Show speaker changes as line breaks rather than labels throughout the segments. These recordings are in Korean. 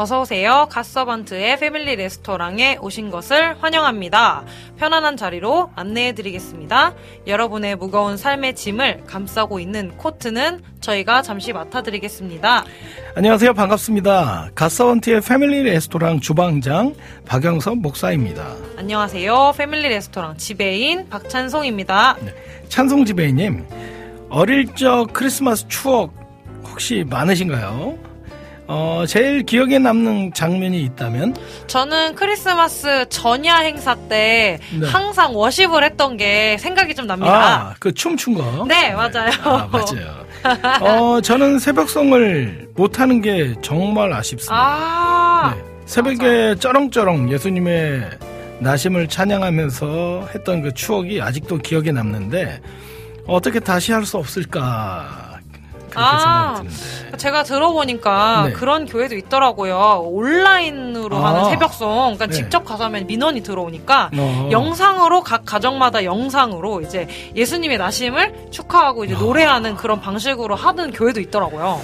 어서 오세요. 갓서번트의 패밀리 레스토랑에 오신 것을 환영합니다. 편안한 자리로 안내해 드리겠습니다. 여러분의 무거운 삶의 짐을 감싸고 있는 코트는 저희가 잠시 맡아 드리겠습니다.
안녕하세요 반갑습니다 가서원트의 패밀리 레스토랑 주방장 박영섭 목사입니다
안녕하세요. 패밀리 레스토랑 지배인 박찬송입니다.
찬송 지배님 어릴 적 크리스마스 추억 혹시 많으신가요? 어, 제일 기억에 남는 장면이 있다면
저는 크리스마스 전야 행사 때
네.
항상 워십을 했던 게 생각이 좀 납니다.
아, 그 춤춘 거.
네, 맞아요.
아, 맞아요. 어, 저는 새벽송을 못하는 게 정말 아쉽습니다.
아,
네. 새벽에 쩌렁쩌렁 예수님의 나심을 찬양하면서 했던 그 추억이 아직도 기억에 남는데 어떻게 다시 할 수 없을까
아,
드는데
제가 들어보니까
네.
그런 교회도 있더라고요. 온라인으로
아.
하는 새벽송. 그러니까
네.
직접 가서 하면 민원이 들어오니까
어.
영상으로 각 가정마다 영상으로 이제 예수님의 나심을 축하하고 이제
아.
노래하는 그런 방식으로 하는 교회도 있더라고요.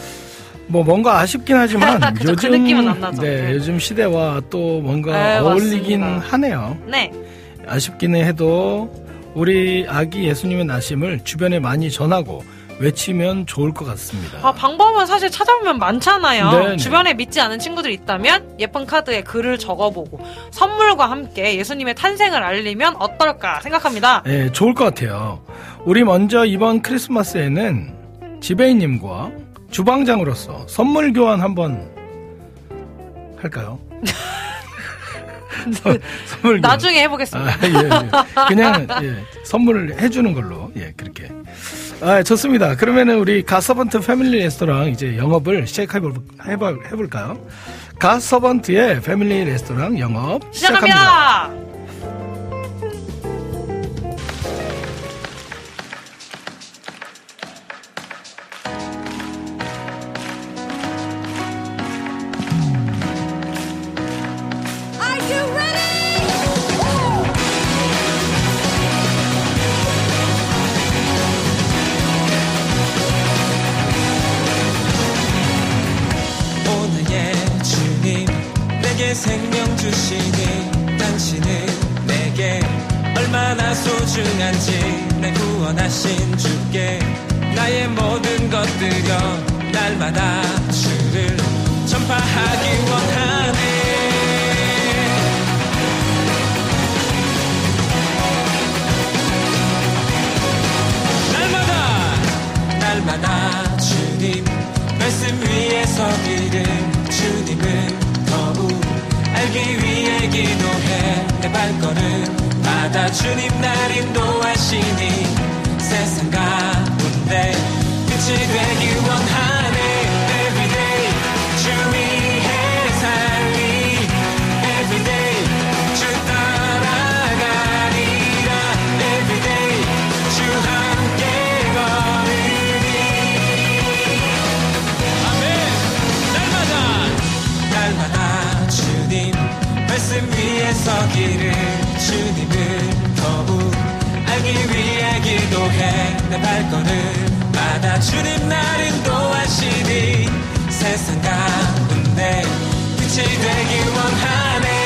뭐 뭔가 아쉽긴 하지만
그쵸, 그
요즘
느낌은 안 나죠.
네,
네.
요즘 시대와 또 뭔가
네,
어울리긴
맞습니다.
하네요.
네.
아쉽기는 해도 우리 아기 예수님의 나심을 주변에 많이 전하고 외치면 좋을 것 같습니다.
아, 방법은 사실 찾아보면 많잖아요.
네네.
주변에 믿지 않은 친구들이 있다면 예쁜 카드에 글을 적어보고 선물과 함께 예수님의 탄생을 알리면 어떨까 생각합니다.
네, 좋을 것 같아요. 우리 먼저 이번 크리스마스에는 지배인님과 주방장으로서 선물 교환 한번 할까요? 선- 선물.
나중에 해보겠습니다.
아, 예, 예. 그냥 예, 선물을 해주는 걸로 예 그렇게 아 좋습니다. 그러면은 우리 가서번트 패밀리 레스토랑 이제 영업을 시작해볼 해볼, 해볼까요? 가서번트의 패밀리 레스토랑 영업 시작합니다.
시작합니다.
얼마나 소중한지 내 구원하신 주께 나의 모든 것 들여 날마다 주를 전파하기 원하네. 날마다 날마다 주님 말씀 위에 서기를 주님을 더욱 알기 위해 기도해 내 발걸음 마다 주님 날 인도하시니 세상 가운데 빛이 되기 원하네. Everyday 주 위해 살리. Everyday 주 따라가리라. Everyday 주 함께 걸으리. 아멘. 날마다. 날마다 주님 말씀 위에 서기를 더욱 알기 위해 기도해. 내 발걸음마다 주님 날 인도하시니 세상 가운데 빛이 되기 원하네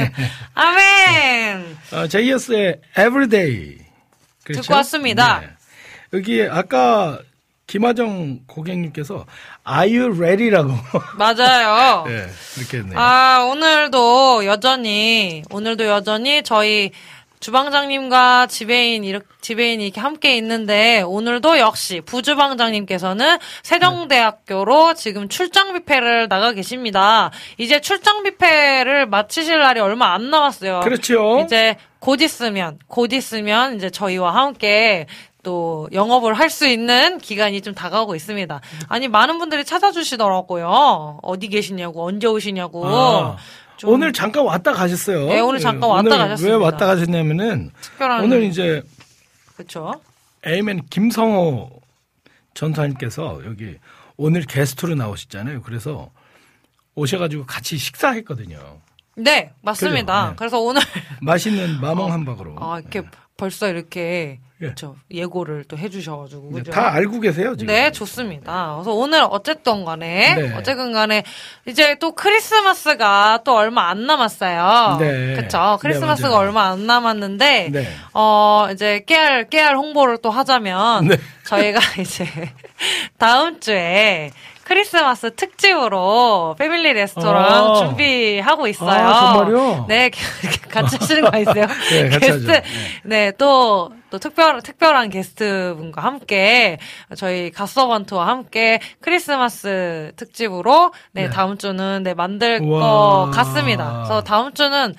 아멘!
어, 제이어스의 Everyday. 그렇죠?
듣고 왔습니다.
네. 여기 아까 김하정 고객님께서 Are you ready라고
맞아요.
네, 이렇게 했네요.
아, 오늘도 여전히, 오늘도 여전히 저희 주방장님과 지배인, 이렇게, 지배인이 이렇게 함께 있는데, 오늘도 역시 부주방장님께서는 세종대학교로 지금 출장 뷔페를 나가 계십니다. 이제 출장 뷔페를 마치실 날이 얼마 안 남았어요.
그렇죠.
이제 곧 있으면, 곧 있으면 이제 저희와 함께 또 영업을 할 수 있는 기간이 좀 다가오고 있습니다. 아니, 많은 분들이 찾아주시더라고요. 어디 계시냐고, 언제 오시냐고.
아,
좀
오늘 잠깐 왔다 가셨어요.
네, 오늘 잠깐 왔다
오늘
가셨습니다.
왜 왔다 가셨냐면은
특별한
오늘 이제
그렇죠.
에이맨 김성호 전사님께서 여기 오늘 게스트로 나오셨잖아요. 그래서 오셔가지고 같이 식사했거든요.
네, 맞습니다.
네.
그래서 오늘
맛있는 마몽 한박으로.
아, 이렇게 벌써 이렇게
예.
그렇죠. 예고를 또 해주셔가지고
네,
그죠?
다 알고 계세요 지금.
네, 좋습니다. 그래서 오늘 어쨌든 간에,
네.
어쨌든 간에, 이제 또 크리스마스가 또 얼마 안 남았어요.
네.
그쵸. 크리스마스가
네.
얼마 안 남았는데,
네.
어, 이제 깨알, 깨알 홍보를 또 하자면,
네.
저희가 이제, 다음 주에, 크리스마스 특집으로 패밀리 레스토랑
아.
준비하고 있어요.
아, 정말요?
네, 같이 하시는 거 아니세요?
네, 같이
게스트,
하죠.
네, 또, 또 특별, 특별한 게스트분과 함께, 저희 갓서번트와 함께 크리스마스 특집으로, 네,
네.
다음 주는, 네, 만들. 것 같습니다. 그래서 다음 주는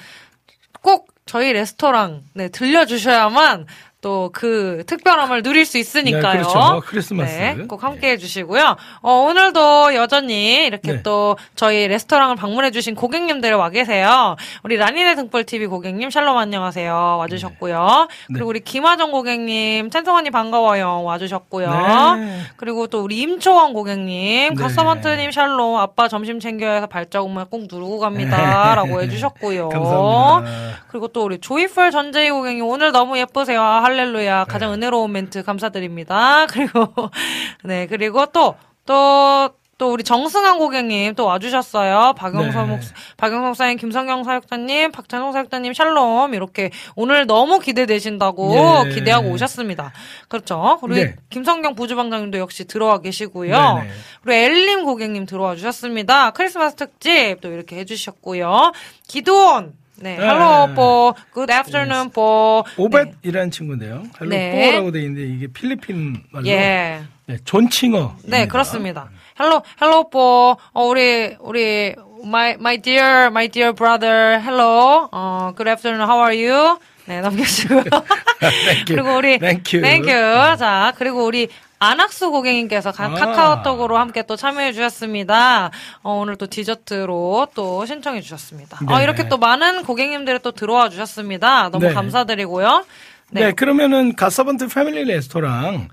꼭 저희 레스토랑, 네, 들려주셔야만, 또 그 특별함을 누릴 수 있으니까요.
네, 그렇죠. 크리스마스.
네, 꼭 함께 해주시고요. 어, 오늘도 여전히 이렇게
네.
또 저희 레스토랑을 방문해주신 고객님들 와 계세요. 우리 라니네 등불TV 고객님, 샬롬 안녕하세요. 와주셨고요.
네.
그리고 우리 김하정 고객님, 찬성 언니 반가워요. 와주셨고요.
네.
그리고 또 우리 임초원 고객님,
네.
가서마트님 샬롬, 아빠 점심 챙겨야 해서 발자국만 꼭 누르고 갑니다. 라고 해주셨고요.
감사합니다.
그리고 또 우리 조이풀 전재희 고객님 오늘 너무 예쁘세요. 할렐루야. 가장 은혜로운 멘트 감사드립니다. 그리고 네 그리고 또 또 또 우리 정승환 고객님 또 와주셨어요. 박영선
네.
목 박영선 사인 김성경 사역자님, 박찬홍 사역자님 샬롬 이렇게 오늘 너무 기대되신다고
예.
기대하고 오셨습니다. 그렇죠. 우리
네.
김성경 부주방장님도 역시 들어와 계시고요.
네네.
우리 엘림 고객님 들어와 주셨습니다. 크리스마스 특집 또 이렇게 해주셨고요. 기도원. 네,
네.
hello, 뽀. good afternoon, 뽀.
오벳이라는 친구인데요. 할로
네.
뽀라고 돼 있는데 이게 필리핀 말로
네. 예.
네, 존칭어.
네, 그렇습니다. hello, hello, 오빠. 어, 우리, 우리, my, my dear, my dear brother, hello. 어, good afternoon, how are you? 네, 넘겨주고요. 그리고 우리,
Thank you.
thank you. 자, 그리고 우리, 안학수 고객님께서 가-
아.
카카오톡으로 함께 또 참여해 주셨습니다. 어, 오늘 또 디저트로 또 신청해 주셨습니다. 어,
네.
이렇게 또 많은 고객님들이 또 들어와 주셨습니다. 너무
네.
감사드리고요.
네. 그러면은 가서번트 패밀리 레스토랑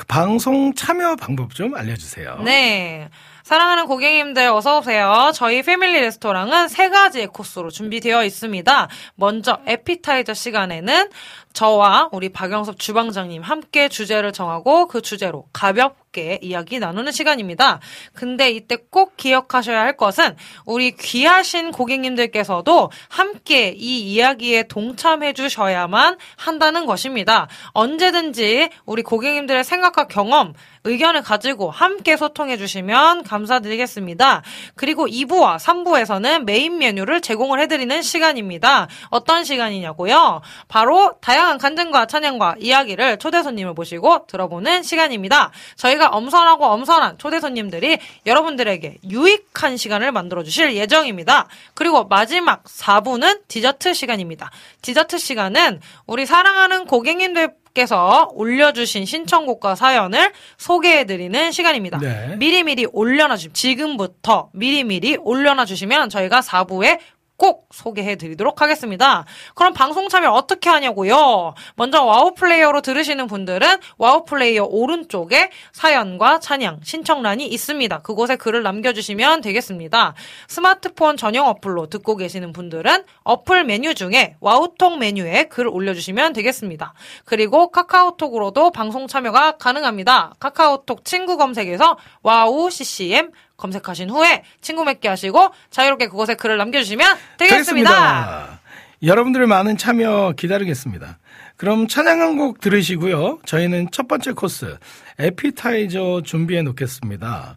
그 방송 참여 방법 좀 알려주세요.
네. 사랑하는 고객님들 어서 오세요. 저희 패밀리 레스토랑은 세 가지의 코스로 준비되어 있습니다. 먼저 에피타이저 시간에는 저와 우리 박영섭 주방장님 함께 주제를 정하고 그 주제로 가볍 게 이야기 나누는 시간입니다. 근데 이때 꼭 기억하셔야 할 것은 우리 귀하신 고객님들께서도 함께 이 이야기에 동참해 주셔야만 한다는 것입니다. 언제든지 우리 고객님들의 생각과 경험, 의견을 가지고 함께 소통해 주시면 감사드리겠습니다. 그리고 2부와 3부에서는 메인 메뉴를 제공을 해드리는 시간입니다. 어떤 시간이냐고요? 바로 다양한 간증과 찬양과 이야기를 초대 손님을 모시고 들어보는 시간입니다. 저희가 엄선하고 엄선한 초대 손님들이 여러분들에게 유익한 시간을 만들어 주실 예정입니다. 그리고 마지막 4부는 디저트 시간입니다. 디저트 시간은 우리 사랑하는 고객님들 께서 올려주신 신청곡과 사연을 소개해드리는 시간입니다.
네.
미리미리 올려놔 주시면 지금부터 미리미리 올려놔 주시면 저희가 4부에 꼭 소개해 드리도록 하겠습니다. 그럼 방송 참여 어떻게 하냐고요? 먼저 와우 플레이어로 들으시는 분들은 와우 플레이어 오른쪽에 사연과 찬양 신청란이 있습니다. 그곳에 글을 남겨 주시면 되겠습니다. 스마트폰 전용 어플로 듣고 계시는 분들은 어플 메뉴 중에 와우톡 메뉴에 글 올려 주시면 되겠습니다. 그리고 카카오톡으로도 방송 참여가 가능합니다. 카카오톡 친구 검색에서 와우 CCM 검색하신 후에 친구 맺기 하시고 자유롭게 그곳에 글을 남겨주시면 되겠습니다.
되겠습니다. 여러분들의 많은 참여 기다리겠습니다. 그럼 찬양 한 곡 들으시고요. 저희는 첫 번째 코스 에피타이저 준비해 놓겠습니다.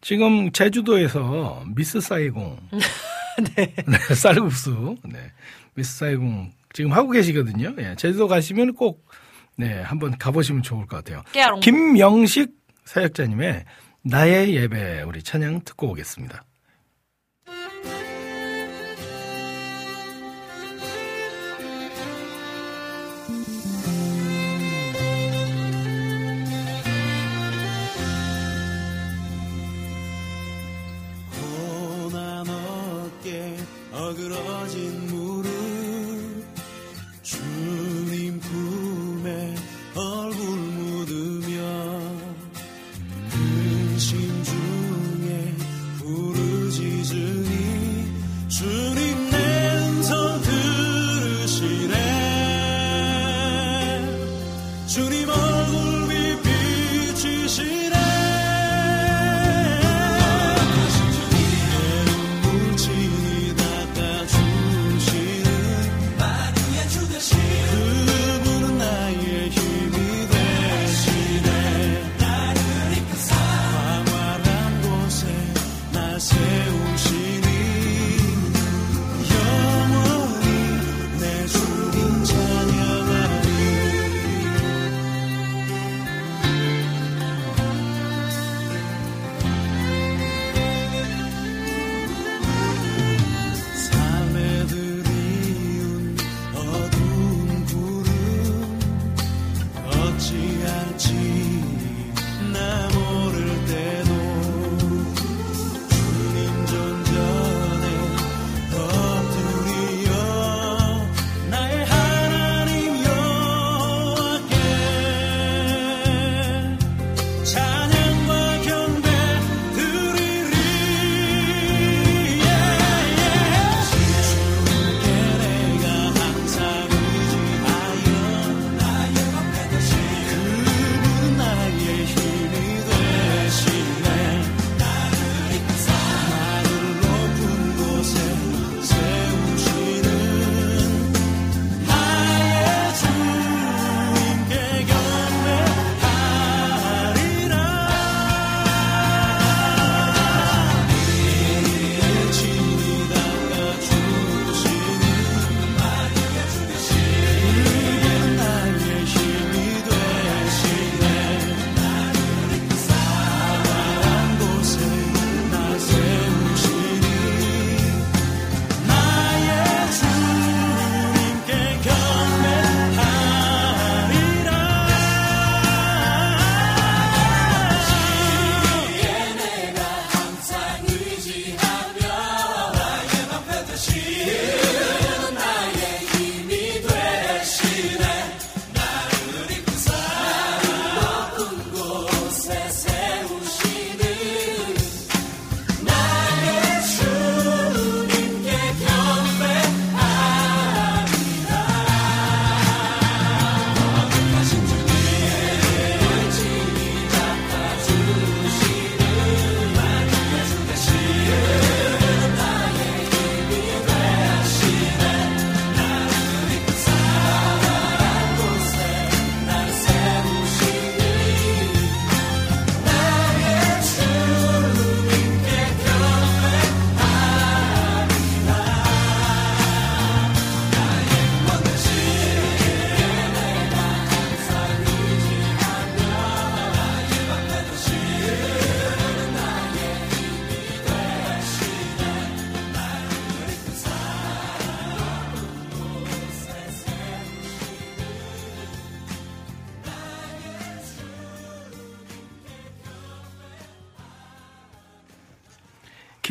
지금 제주도에서 미스 사이공 네. 쌀국수 네. 미스 사이공 지금 하고 계시거든요. 예, 제주도 가시면 꼭 네, 한번 가보시면 좋을 것 같아요.
깨알옹.
김영식 사역자님의 나의 예배 우리 찬양 듣고 오겠습니다.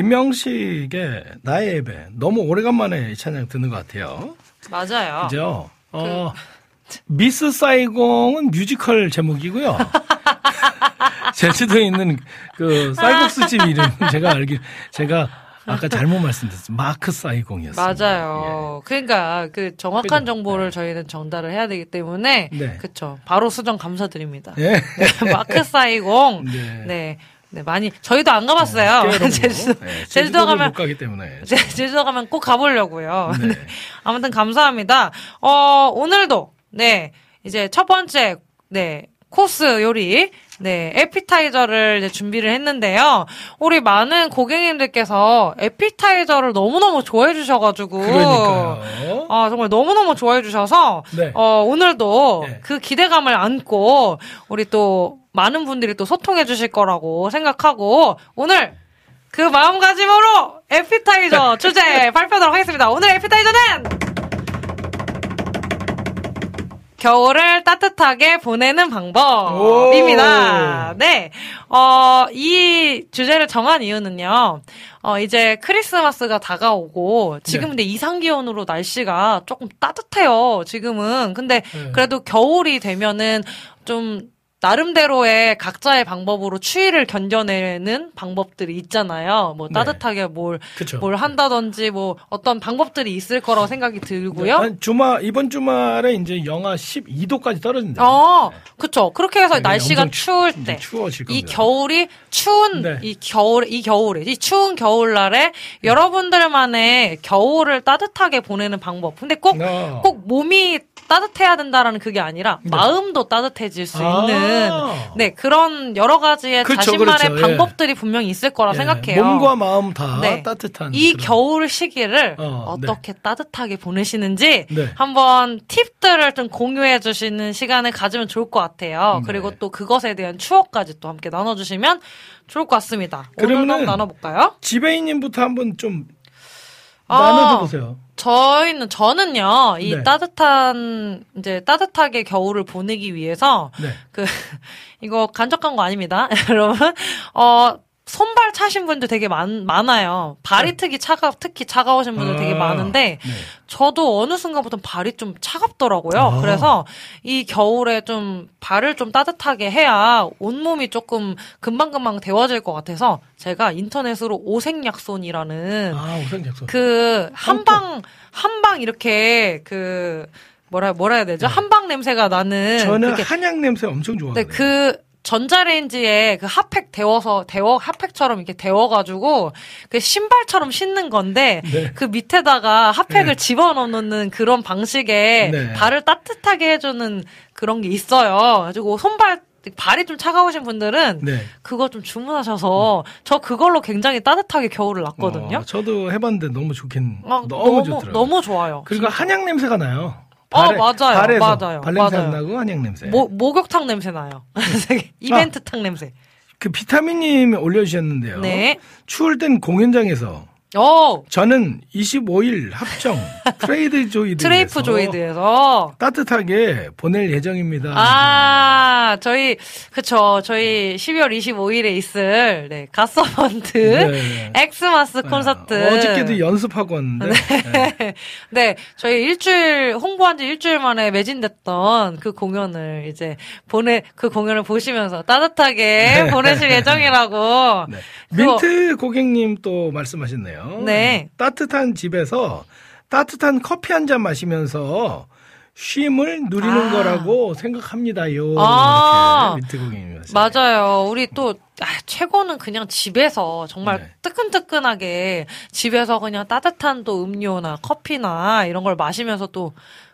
김명식의 나의 예배 너무 오래간만에 이 찬양 듣는 것 같아요.
맞아요.
그죠? 어, 미스 사이공은 뮤지컬 제목이고요. 제주도에 있는 그 쌀국수 집 이름 제가 알기 제가 아까 잘못 말씀드렸어요. 마크 사이공이었어요.
맞아요. 그러니까 그 정확한? 정보를 저희는 전달을 해야 되기 때문에
네.
그쵸. 바로 수정 감사드립니다.
예.
네, 마크 사이공.
네.
네. 네. 많이 저희도 안 가봤어요.
깨알없고.
제주도
네,
제주도 가면
못 가기 때문에.
제- 제주도 가면 꼭 가보려고요.
네.
네. 아무튼 감사합니다. 어, 오늘도, 네, 이제 첫 번째, 네, 코스 요리, 네, 에피타이저를 이제 준비를 했는데요. 우리 많은 고객님들께서 에피타이저를 너무너무 좋아해 주셔가지고.
그러니까요.
아, 정말 너무너무 좋아해 주셔서,
네.
어, 오늘도
네.
그 기대감을 안고, 우리 또, 많은 분들이 또 소통해 주실 거라고 생각하고, 오늘 그 마음가짐으로 에피타이저 주제 발표하도록 하겠습니다. 오늘 에피타이저는 겨울을 따뜻하게 보내는 방법입니다. 네. 어, 이 주제를 정한 이유는요. 어, 이제 크리스마스가 다가오고 지금
네.
근데 이상 기온으로 날씨가 조금 따뜻해요. 지금은. 근데
네.
그래도 겨울이 되면은 좀 나름대로의 각자의 방법으로 추위를 견뎌내는 방법들이 있잖아요. 뭐
네.
따뜻하게 뭘,
그쵸.
뭘 한다든지 뭐 어떤 방법들이 있을 거라고 생각이 들고요.
한 주말 이번 주말에 이제 영하 12도까지 떨어진다.
어, 그쵸. 그렇게 해서
네,
날씨가 추울 때. 이. 겨울이 추운
네.
이 겨울 이 겨울에 이 추운 겨울날에 여러분들만의 겨울을 따뜻하게 보내는 방법. 근데 꼭꼭
어.
몸이 따뜻해야 된다라는 그게 아니라
네.
마음도 따뜻해질 수
아.
있는 네 그런 여러 가지의
그렇죠,
자신만의
그렇죠. 예.
방법들이 분명히 있을 거라
예,
생각해요.
몸과 마음 다
네.
따뜻한.
이
그런-
겨울 시기를
어,
어, 떻게 따뜻하게 보내시는지
네.
한번 팁들을 좀 공유해 주시는 시간을 가지면 좋을 것 같아요.
네.
그리고 또 그것에 대한 추억까지 또 함께 나눠주시면 좋을 것 같습니다. 한번 나눠볼까요?
지배인님부터 한번 좀
아.
나눠줘 보세요.
저희는 저는요 이
네.
따뜻한 이제 따뜻하게 겨울을 보내기 위해서
네.
그 이거 간접한 거 아닙니다, 여러분. 어 손발 차신 분들 되게 많, 많아요. 발이 특히 차가 특히 차가우신 분들 되게
아,
많은데
네.
저도 어느 순간부터 발이 좀 차갑더라고요.
아.
그래서 이 겨울에 좀 발을 좀 따뜻하게 해야 온몸이 조금 금방금방 데워질 것 같아서 제가 인터넷으로 오색약손이라는
아, 약속.
그 한방 한방 이렇게 그 뭐라 뭐라 해야 되죠? 한방 냄새가 나는
네. 저는 한약 냄새 엄청 좋아해요.
네, 그 전자레인지에 그 핫팩 데워서 데워 핫팩처럼 이렇게 데워가지고 그 신발처럼 신는 건데
네.
그 밑에다가 핫팩을 집어넣는 그런 방식의
네.
발을 따뜻하게 해주는 그런 게 있어요. 가지고 손발 발이 좀 차가우신 분들은
네.
그거 좀 주문하셔서 저 그걸로 굉장히 따뜻하게 겨울을 났거든요.
어, 저도 해봤는데 너무 좋긴
아,
너무, 좋더라고요.
너무 좋아요.
그리고
진짜.
한약 냄새가 나요.
어,
발에-
맞아요.
발에서
맞아요.
발 냄새 안
맞아요.
나고 한약 냄새.
모, 목욕탕 냄새 나요. 이벤트탕 냄새.
그 비타민님이 올려주셨는데요.
네.
추울 땐 공연장에서
오,
저는 25일 합정 트레이드 조이드
트레이프 조이드에서.
따뜻하게 보낼 예정입니다.
아, 저희, 그쵸. 저희 12월 25일에 있을, 네, 갓서번트
네.
X-mas 콘서트.
아, 어저께도 연습하고 왔는데 네.
네, 저희 일주일, 홍보한 지 일주일 만에 매진됐던 그 공연을 이제 보내, 그 공연을 보시면서 따뜻하게 보내실 예정이라고.
네. 민트 고객님 또 말씀하셨네요.
네.
따뜻한 집에서 따뜻한 커피 한 잔 마시면서 쉼을 누리는
아.
거라고 생각합니다요.
아.
이렇게 민트 고객님이 하시네요.
맞아요. 우리 또, 아, 최고는 그냥 집에서 정말
네.
뜨끈뜨끈하게 집에서 그냥 따뜻한 또 음료나 커피나 이런 걸 마시면서 또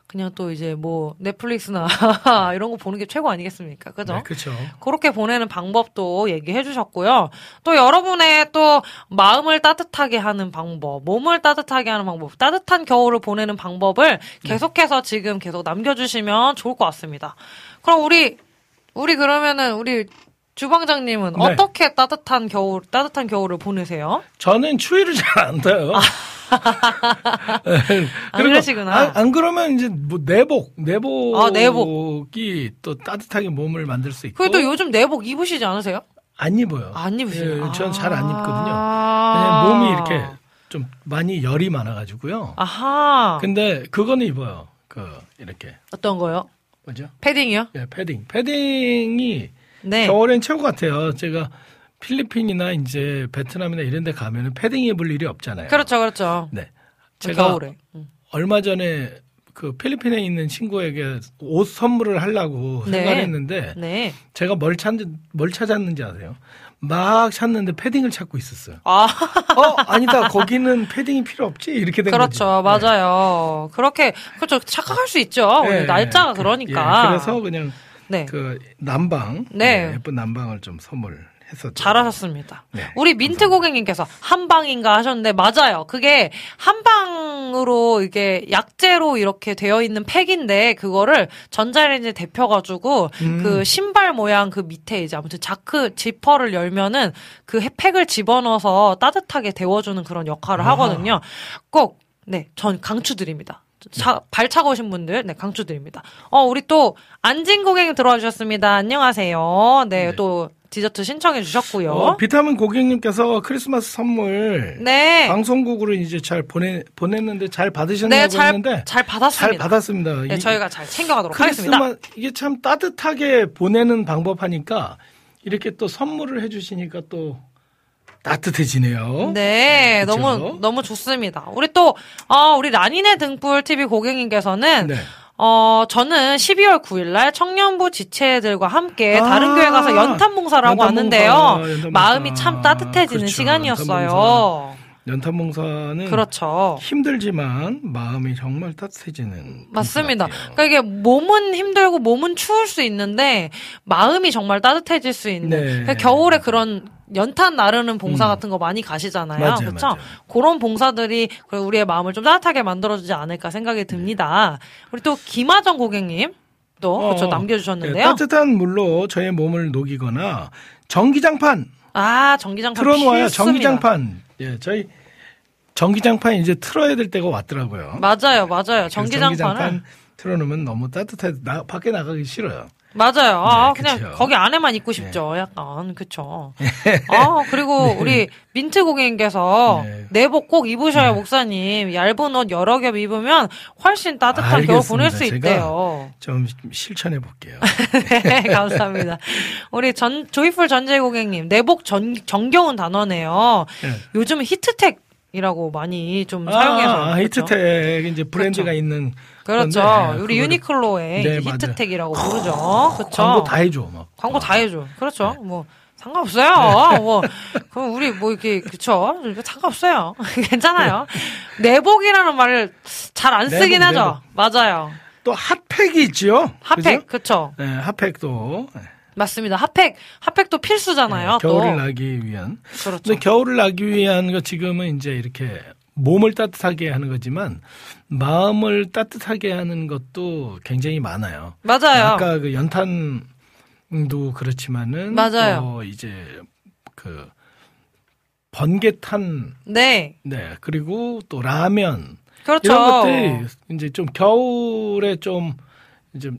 그냥 또 이제 뭐 넷플릭스나 이런 거 보는 게 최고 아니겠습니까? 그죠?
네, 그렇죠.
그렇게 보내는 방법도 얘기해 주셨고요. 또 여러분의 또 마음을 따뜻하게 하는 방법, 몸을 따뜻하게 하는 방법, 따뜻한 겨울을 보내는 방법을
네.
계속해서 지금 계속 남겨 주시면 좋을 것 같습니다. 그럼 우리, 우리 그러면은 우리 주방장님은
네.
어떻게 따뜻한 겨울, 따뜻한 겨울을 보내세요?
저는 추위를 잘 안 타요. 네.
아,
그리고
그러시구나.
안, 안 그러면 이제 뭐 내복, 내복이
아, 내복.
또 따뜻하게 몸을 만들 수 있고
그래도 요즘 내복 입으시지 않으세요?
안 입어요.
안 입으세요?
예, 저는 잘 안 입거든요.
아. 아.
네, 몸이 이렇게 좀 많이 열이 많아가지고요.
아하.
근데 그거는 입어요. 그 이렇게
어떤 거요?
뭐죠?
패딩이요?
예, 패딩. 패딩이
네.
겨울엔 최고 같아요. 제가 필리핀이나 이제 베트남이나 이런 데 가면은 패딩 입을 일이 없잖아요.
그렇죠, 그렇죠.
네. 제가
겨울에. 음.
얼마 전에 그 필리핀에 있는 친구에게 옷 선물을 하려고
네.
생각을 했는데
네.
제가 뭘 찾, 뭘 찾았는지 아세요? 막 찾는데 패딩을 찾고 있었어요.
아,
어, 아니다. 거기는 패딩이 필요 없지. 이렇게 된
그렇죠.
거지.
맞아요. 그렇게, 그렇죠. 착각할 수 있죠.
네.
날짜가
그-
그러니까.
예, 그래서 그냥
네.
그 난방,
네.
예, 예쁜 난방을 좀 선물 했었죠.
잘하셨습니다.
네,
우리 민트 고객님께서 한방인가 하셨는데 맞아요. 그게 한방으로 이게 약재로 이렇게 되어 있는 팩인데 그거를 전자레인지에 데펴 가지고
음.
그 신발 모양 그 밑에 이제 아무튼 자크 지퍼를 열면은 그 팩을 집어넣어서 따뜻하게 데워주는 그런 역할을
아하.
하거든요. 꼭 네, 전 강추드립니다. 자, 발 차고 오신 분들, 네, 강추드립니다. 어, 우리 또, 안진 고객님 들어와 주셨습니다. 안녕하세요. 네,
네.
또, 디저트 신청해 주셨고요.
어, 비타민 고객님께서 크리스마스 선물
네.
방송국으로 이제 잘 보내 보냈는데 잘 받으셨냐고
네, 잘,
했는데
잘 받았습니다.
잘 받았습니다.
네,
이-
저희가 잘 챙겨가도록 하겠습니다.
크리스마 이게 참 따뜻하게 보내는 방법 하니까 이렇게 또 선물을 해주시니까 또 따뜻해지네요.
네,
그쵸?
너무, 너무 좋습니다. 우리 또, 어, 우리 라니네 등불 TV 고객님께서는,
네.
어, 저는 12월 9일날 청년부 지체들과 함께 다른
아,
교회 가서 연탄 봉사를 하고
연탄 봉사,
왔는데요.
연탄 봉사.
마음이 참 따뜻해지는
그렇죠,
시간이었어요.
연탄봉사는
그렇죠.
힘들지만 마음이 정말 따뜻해지는
맞습니다.
봉사.
그러니까 이게 몸은 힘들고 몸은 추울 수 있는데 마음이 정말 따뜻해질 수 있는
네.
그러니까 겨울에 그런 연탄 나르는 봉사
음.
같은 거 많이 가시잖아요. 그렇죠? 그런 봉사들이 우리의 마음을 좀 따뜻하게 만들어 주지 않을까 생각이 듭니다. 우리 또 김하정 고객님 또 그렇죠
어,
남겨 주셨는데요.
네, 따뜻한 물로 저의 몸을 녹이거나 전기장판
아 전기장판
틀어 놓아야
필수입니다.
전기장판. 예, 저희 전기장판 이제 틀어야 될 때가 왔더라고요.
맞아요, 맞아요.
그래서
전기장판을
전기장판 틀어놓으면 너무 따뜻해 나 밖에 나가기 싫어요.
맞아요. 아,
네,
그냥
그쵸. 네.
거기 안에만 있고 싶죠. 약간 그쵸. 아 그리고 우리 민트 고객님께서
네.
내복 꼭 입으셔요, 목사님. 얇은 옷 여러 겹 입으면 훨씬 따뜻한 겨울 보낼 수
알겠습니다.
있대요.
좀 실천해 볼게요.
네, 감사합니다. 우리 전 조이풀 전재 고객님 내복 전 정겨운 단어네요.
예.
요즘 히트텍 이라고 많이 좀 사용해서
아,
그렇죠?
히트텍 이제 브랜드가
그렇죠.
있는
그렇죠.
건데, 예,
우리 유니클로의
네.
히트텍이라고 부르죠. 그렇죠.
광고 다 해줘 막.
광고 다 해줘. 그렇죠.
네.
뭐 상관없어요. 뭐 그럼 우리 뭐 이렇게 그쵸? 상관없어요. 괜찮아요. 내복이라는 말을 잘 안 쓰긴
내복,
하죠. 맞아요.
또 핫팩이 있죠.
핫팩
그죠?
그쵸?
네, 핫팩도
맞습니다. 핫팩 핫팩도 필수잖아요.
네,
또
겨울을 나기 위한.
그렇죠.
근데 겨울을 나기 위한 거 지금은 이제 이렇게 몸을 따뜻하게 하는 거지만 마음을 따뜻하게 하는 것도 굉장히 많아요.
맞아요.
아까 그 연탄도 그렇지만은
맞아요.
또 이제 그 번개탄
네,
네 그리고 또 라면
그렇죠.
이런 것들이 이제 좀 겨울에 좀 이제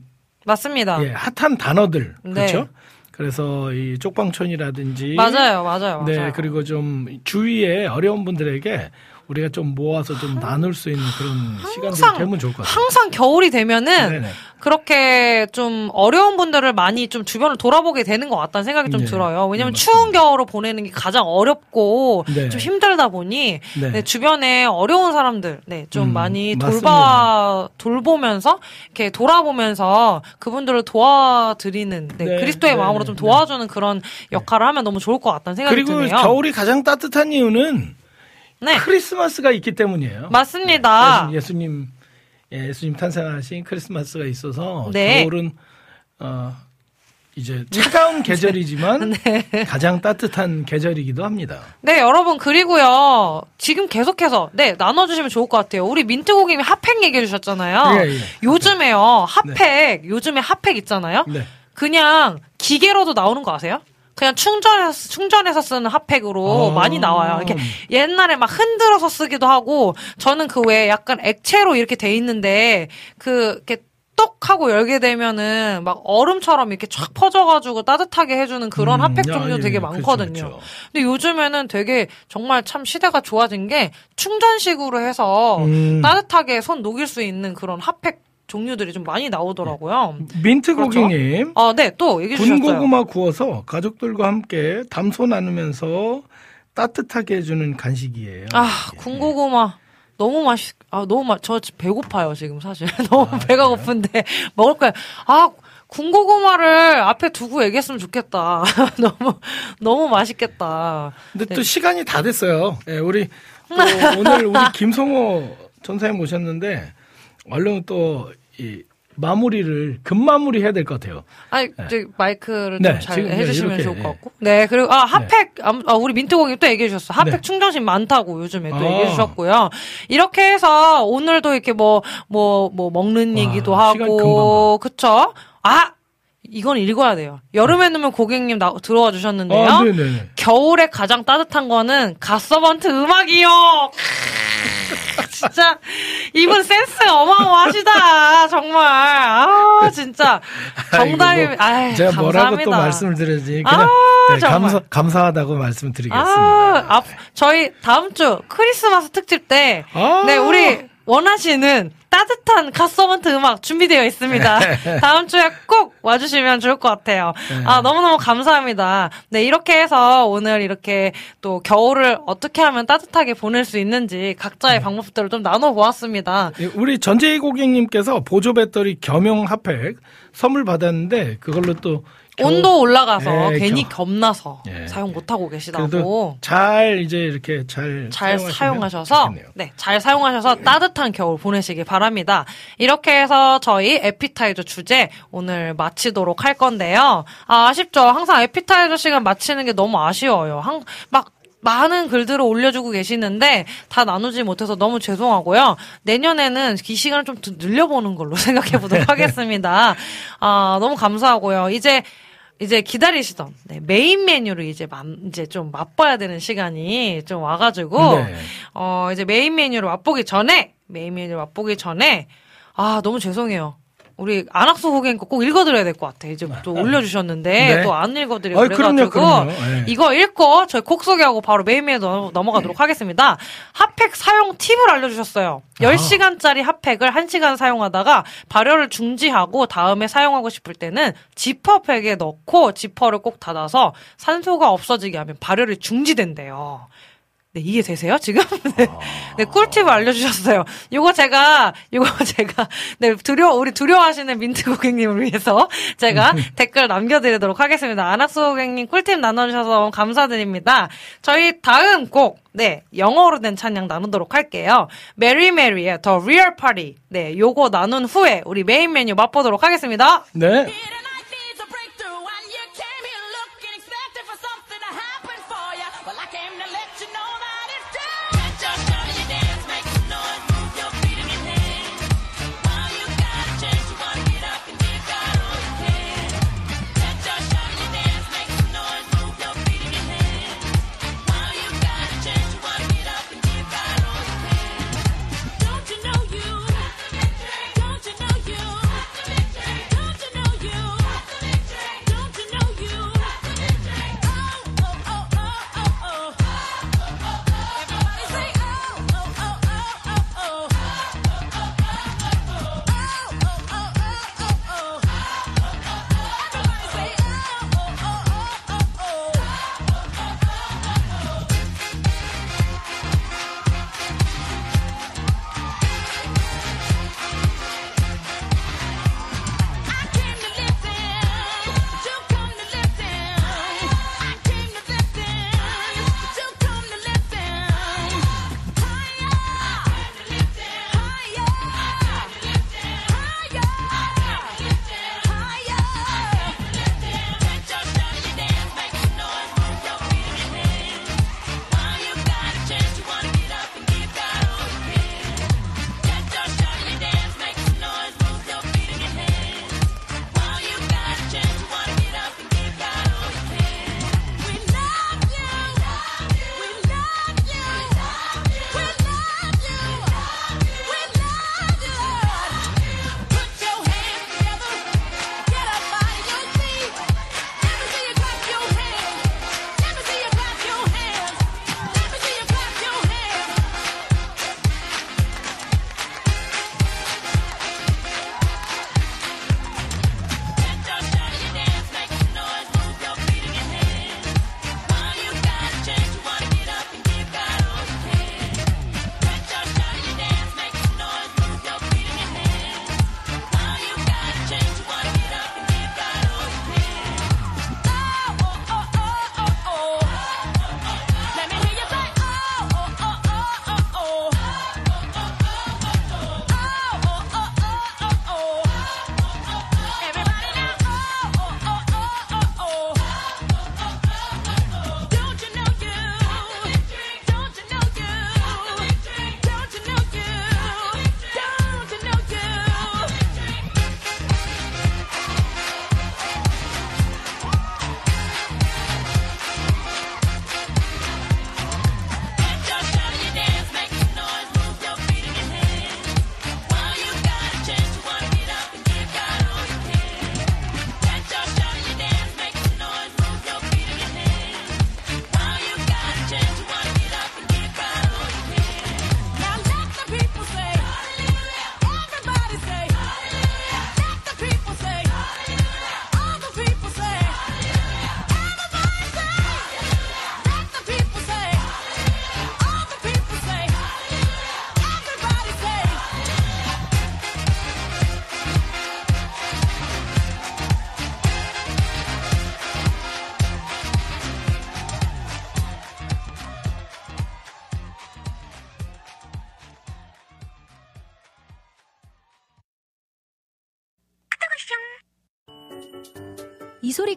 맞습니다.
예, 핫한 단어들
네.
그렇죠. 그래서 이 쪽방촌이라든지
맞아요, 맞아요,
네
맞아요.
그리고 좀 주위에 어려운 분들에게 우리가 좀 모아서 좀 나눌 수 있는 그런 시간들이
항상
되면 좋을 것 같아요.
항상 겨울이 되면은
네네.
그렇게 좀 어려운 분들을 많이 좀 주변을 돌아보게 되는 것 같다는 생각이 좀
네.
들어요. 왜냐면
네,
추운 겨울을 보내는 게 가장 어렵고
네.
좀 힘들다 보니
네.
네, 주변에 어려운 사람들 네, 좀
음,
많이. 돌봐 돌보면서 이렇게 돌아보면서 그분들을 도와드리는 그리스도의
네,
마음으로
네,
좀
네.
도와주는 그런 역할을 하면 너무 좋을 것 같다는 생각이
그리고
드네요.
겨울이 가장 따뜻한 이유는
네,
크리스마스가 있기 때문이에요.
맞습니다.
네, 예수님 예, 예수님 탄생하신 크리스마스가 있어서
네.
겨울은 어 이제 차가운 계절이지만 가장 따뜻한 계절이기도 합니다.
네, 여러분, 그리고요, 지금 계속해서, 네, 나눠주시면 좋을 것 같아요. 우리 민트고객님이 핫팩 얘기해 주셨잖아요.
예, 예.
요즘에요, 핫팩, 요즘에 핫팩 있잖아요.
네.
그냥 기계로도 나오는 거 아세요? 그냥 충전해서, 충전해서 쓰는 핫팩으로
어.
많이 나와요. 이렇게 옛날에 막 흔들어서 쓰기도 하고, 저는 그 외에 약간 액체로 이렇게 돼 있는데, 그, 이렇게 똑 하고 열게 되면은 막 얼음처럼 이렇게 쫙 퍼져가지고 따뜻하게 해주는 그런
음,
핫팩
야,
종류
예,
되게
그렇죠,
많거든요.
그렇죠.
근데 요즘에는 되게 정말 참 시대가 좋아진 게 충전식으로 해서
음.
따뜻하게 손 녹일 수 있는 그런 핫팩 종류들이 좀 많이 나오더라고요.
민트
그렇죠.
고객님.
아, 네, 또 얘기해 주셨어요.
군고구마 구워서 가족들과 함께 담소 나누면서 따뜻하게 해주는 간식이에요.
아, 군고구마. 너무 맛있, 아, 너무 맛, 저 배고파요, 지금 사실. 너무
아,
배가 고픈데, 먹을 거야. 아, 군고구마를 앞에 두고 얘기했으면 좋겠다. 너무, 너무 맛있겠다.
근데
네.
또 시간이 다 됐어요. 예, 우리 또 오늘 우리 김성호 전사님 모셨는데 얼른 또 이 마무리를 금마무리 해야 될 것 같아요.
아니, 저 마이크를
네,
좀잘
지금
해주시면
이렇게,
좋을 것
예.
같고. 네, 그리고, 아, 핫팩, 아무- 아, 우리 민트공님 또 얘기해 주셨어. 핫팩
네.
충전식 많다고 요즘에 또
아.
얘기해 주셨고요. 이렇게 해서 오늘도 이렇게 뭐, 뭐, 뭐, 먹는
와,
얘기도
시간
하고, 그쵸? 아! 이건 읽어야 돼요. 여름에 넣으면 고객님 나, 들어와 주셨는데요.
아.
겨울에 가장 따뜻한 거는 갓서번트 음악이요. 진짜 이분 센스 어마어마하시다. 정말. 아 진짜 정답이.
아이고,
뭐아
제가
감사합니다.
뭐라고 또 말씀을 드려야지. 그냥
아,
네. 감사, 감사하다고 말씀드리겠습니다.
아, 앞, 저희 다음 주 크리스마스 특집 때,
아.
네, 우리 원하시는 따뜻한 갓서번트 음악 준비되어 있습니다. 다음 주에 꼭 와주시면 좋을 것 같아요.
네.
아, 너무너무 감사합니다. 네, 이렇게 해서 오늘 이렇게 또 겨울을 어떻게 하면 따뜻하게 보낼 수 있는지 각자의
네.
방법들을 좀 나눠보았습니다.
예, 우리 전재희 고객님께서 보조 배터리 겸용 핫팩 선물 받았는데 그걸로 또
온도 올라가서
예,
괜히
겨-
겁나서
예.
사용 못 하고 계시다고.
그래도 잘 이제 이렇게 잘
잘 사용하셔서
좋겠네요.
네, 잘 사용하셔서 따뜻한 겨울 보내시기 바랍니다. 이렇게 해서 저희 에피타이저 주제 오늘 마치도록 할 건데요. 아, 아쉽죠. 항상 에피타이저 시간 마치는 게 너무 아쉬워요. 한, 막 많은 글들을 올려주고 계시는데 다 나누지 못해서 너무 죄송하고요. 내년에는 이 시간을 좀더 늘려보는 걸로 생각해 보도록 하겠습니다. 아, 너무 감사하고요. 이제 이제 기다리시던 네, 메인 메뉴를 이제 맘, 이제 좀 맛봐야 되는 시간이 좀 와가지고
네.
어 이제 메인 메뉴를 맛보기 전에 메인 메뉴를 맛보기 전에 아 너무 죄송해요. 우리 안학수 고객님 거꼭 읽어드려야 될 것 같아. 이제 또 올려주셨는데
네.
또안 읽어드리고
아이,
그래가지고
그럼요, 그럼요. 예.
이거 읽고 저희 곡 소개하고 바로 넘- 넘어가도록 하겠습니다. 핫팩 사용 팁을 알려주셨어요.
아.
10시간짜리 핫팩을 1시간 사용하다가 발열을 중지하고 다음에 사용하고 싶을 때는 지퍼팩에 넣고 지퍼를 꼭 닫아서 산소가 없어지게 하면 발열이 중지된대요. 네, 이해되세요, 지금? 네, 네, 꿀팁을 알려주셨어요. 요거 제가, 요거 제가, 네, 두려, 우리 두려워하시는 민트 고객님을 위해서 제가 댓글 남겨드리도록 하겠습니다. 안학수 고객님 꿀팁 나눠주셔서 너무 감사드립니다. 저희 다음 곡, 네, 영어로 된 찬양 나누도록 할게요. 메리 메리의 The Real Party. 네, 요거 나눈 후에 우리 메인 메뉴 맛보도록 하겠습니다.
네.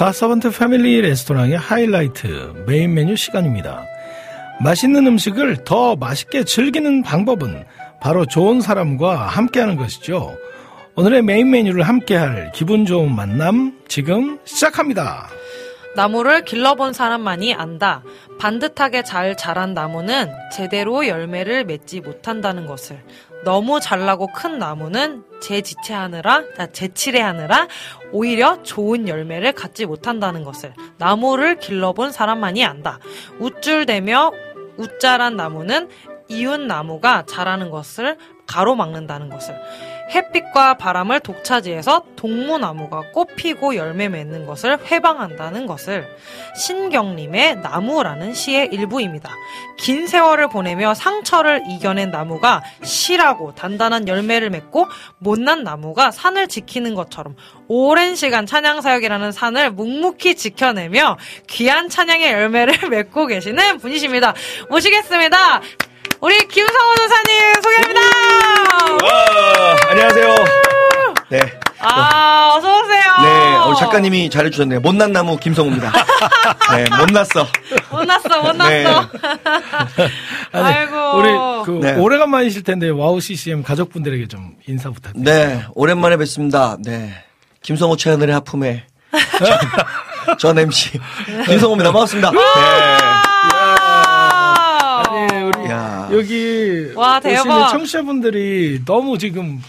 갓서번트 패밀리 레스토랑의 하이라이트 메인 메뉴 시간입니다. 맛있는 음식을 더 맛있게 즐기는 방법은 바로 좋은 사람과 함께하는 것이죠. 오늘의 메인 메뉴를 함께할 기분 좋은 만남 지금 시작합니다.
나무를 길러본 사람만이 안다. 반듯하게 잘 자란 나무는 제대로 열매를 맺지 못한다는 것을. 너무 잘나고 큰 나무는 재지체하느라, 아, 재치레하느라 오히려 좋은 열매를 갖지 못한다는 것을. 나무를 길러본 사람만이 안다. 우쭐대며 우짜란 나무는 이웃 나무가 자라는 것을 가로막는다는 것을. 햇빛과 바람을 독차지해서 동무나무가 꽃 피고 열매 맺는 것을 회방한다는 것을 신경림의 나무라는 시의 일부입니다. 긴 세월을 보내며 상처를 이겨낸 나무가 실하고 단단한 열매를 맺고 못난 나무가 산을 지키는 것처럼 오랜 시간 찬양사역이라는 산을 묵묵히 지켜내며 귀한 찬양의 열매를 맺고 계시는 분이십니다. 모시겠습니다. 우리 김성호 전사님 소개합니다.
와, 안녕하세요. 네.
아, 어서오세요.
네, 우리 작가님이 잘해주셨네요. 못난 나무 김성우입니다. 네, 못났어.
못났어, 못났어.
네.
아이고.
우리 그
네.
오래간만이실 텐데 와우 CCM 가족분들에게 좀 인사 부탁드립니다.
네, 오랜만에 뵙습니다. 네. 김성호 채널의 하품에. 전, 전 MC. 김성호입니다. 반갑습니다. 네.
우리
야.
여기
와, 대박.
오시는 청취자분들이 너무 지금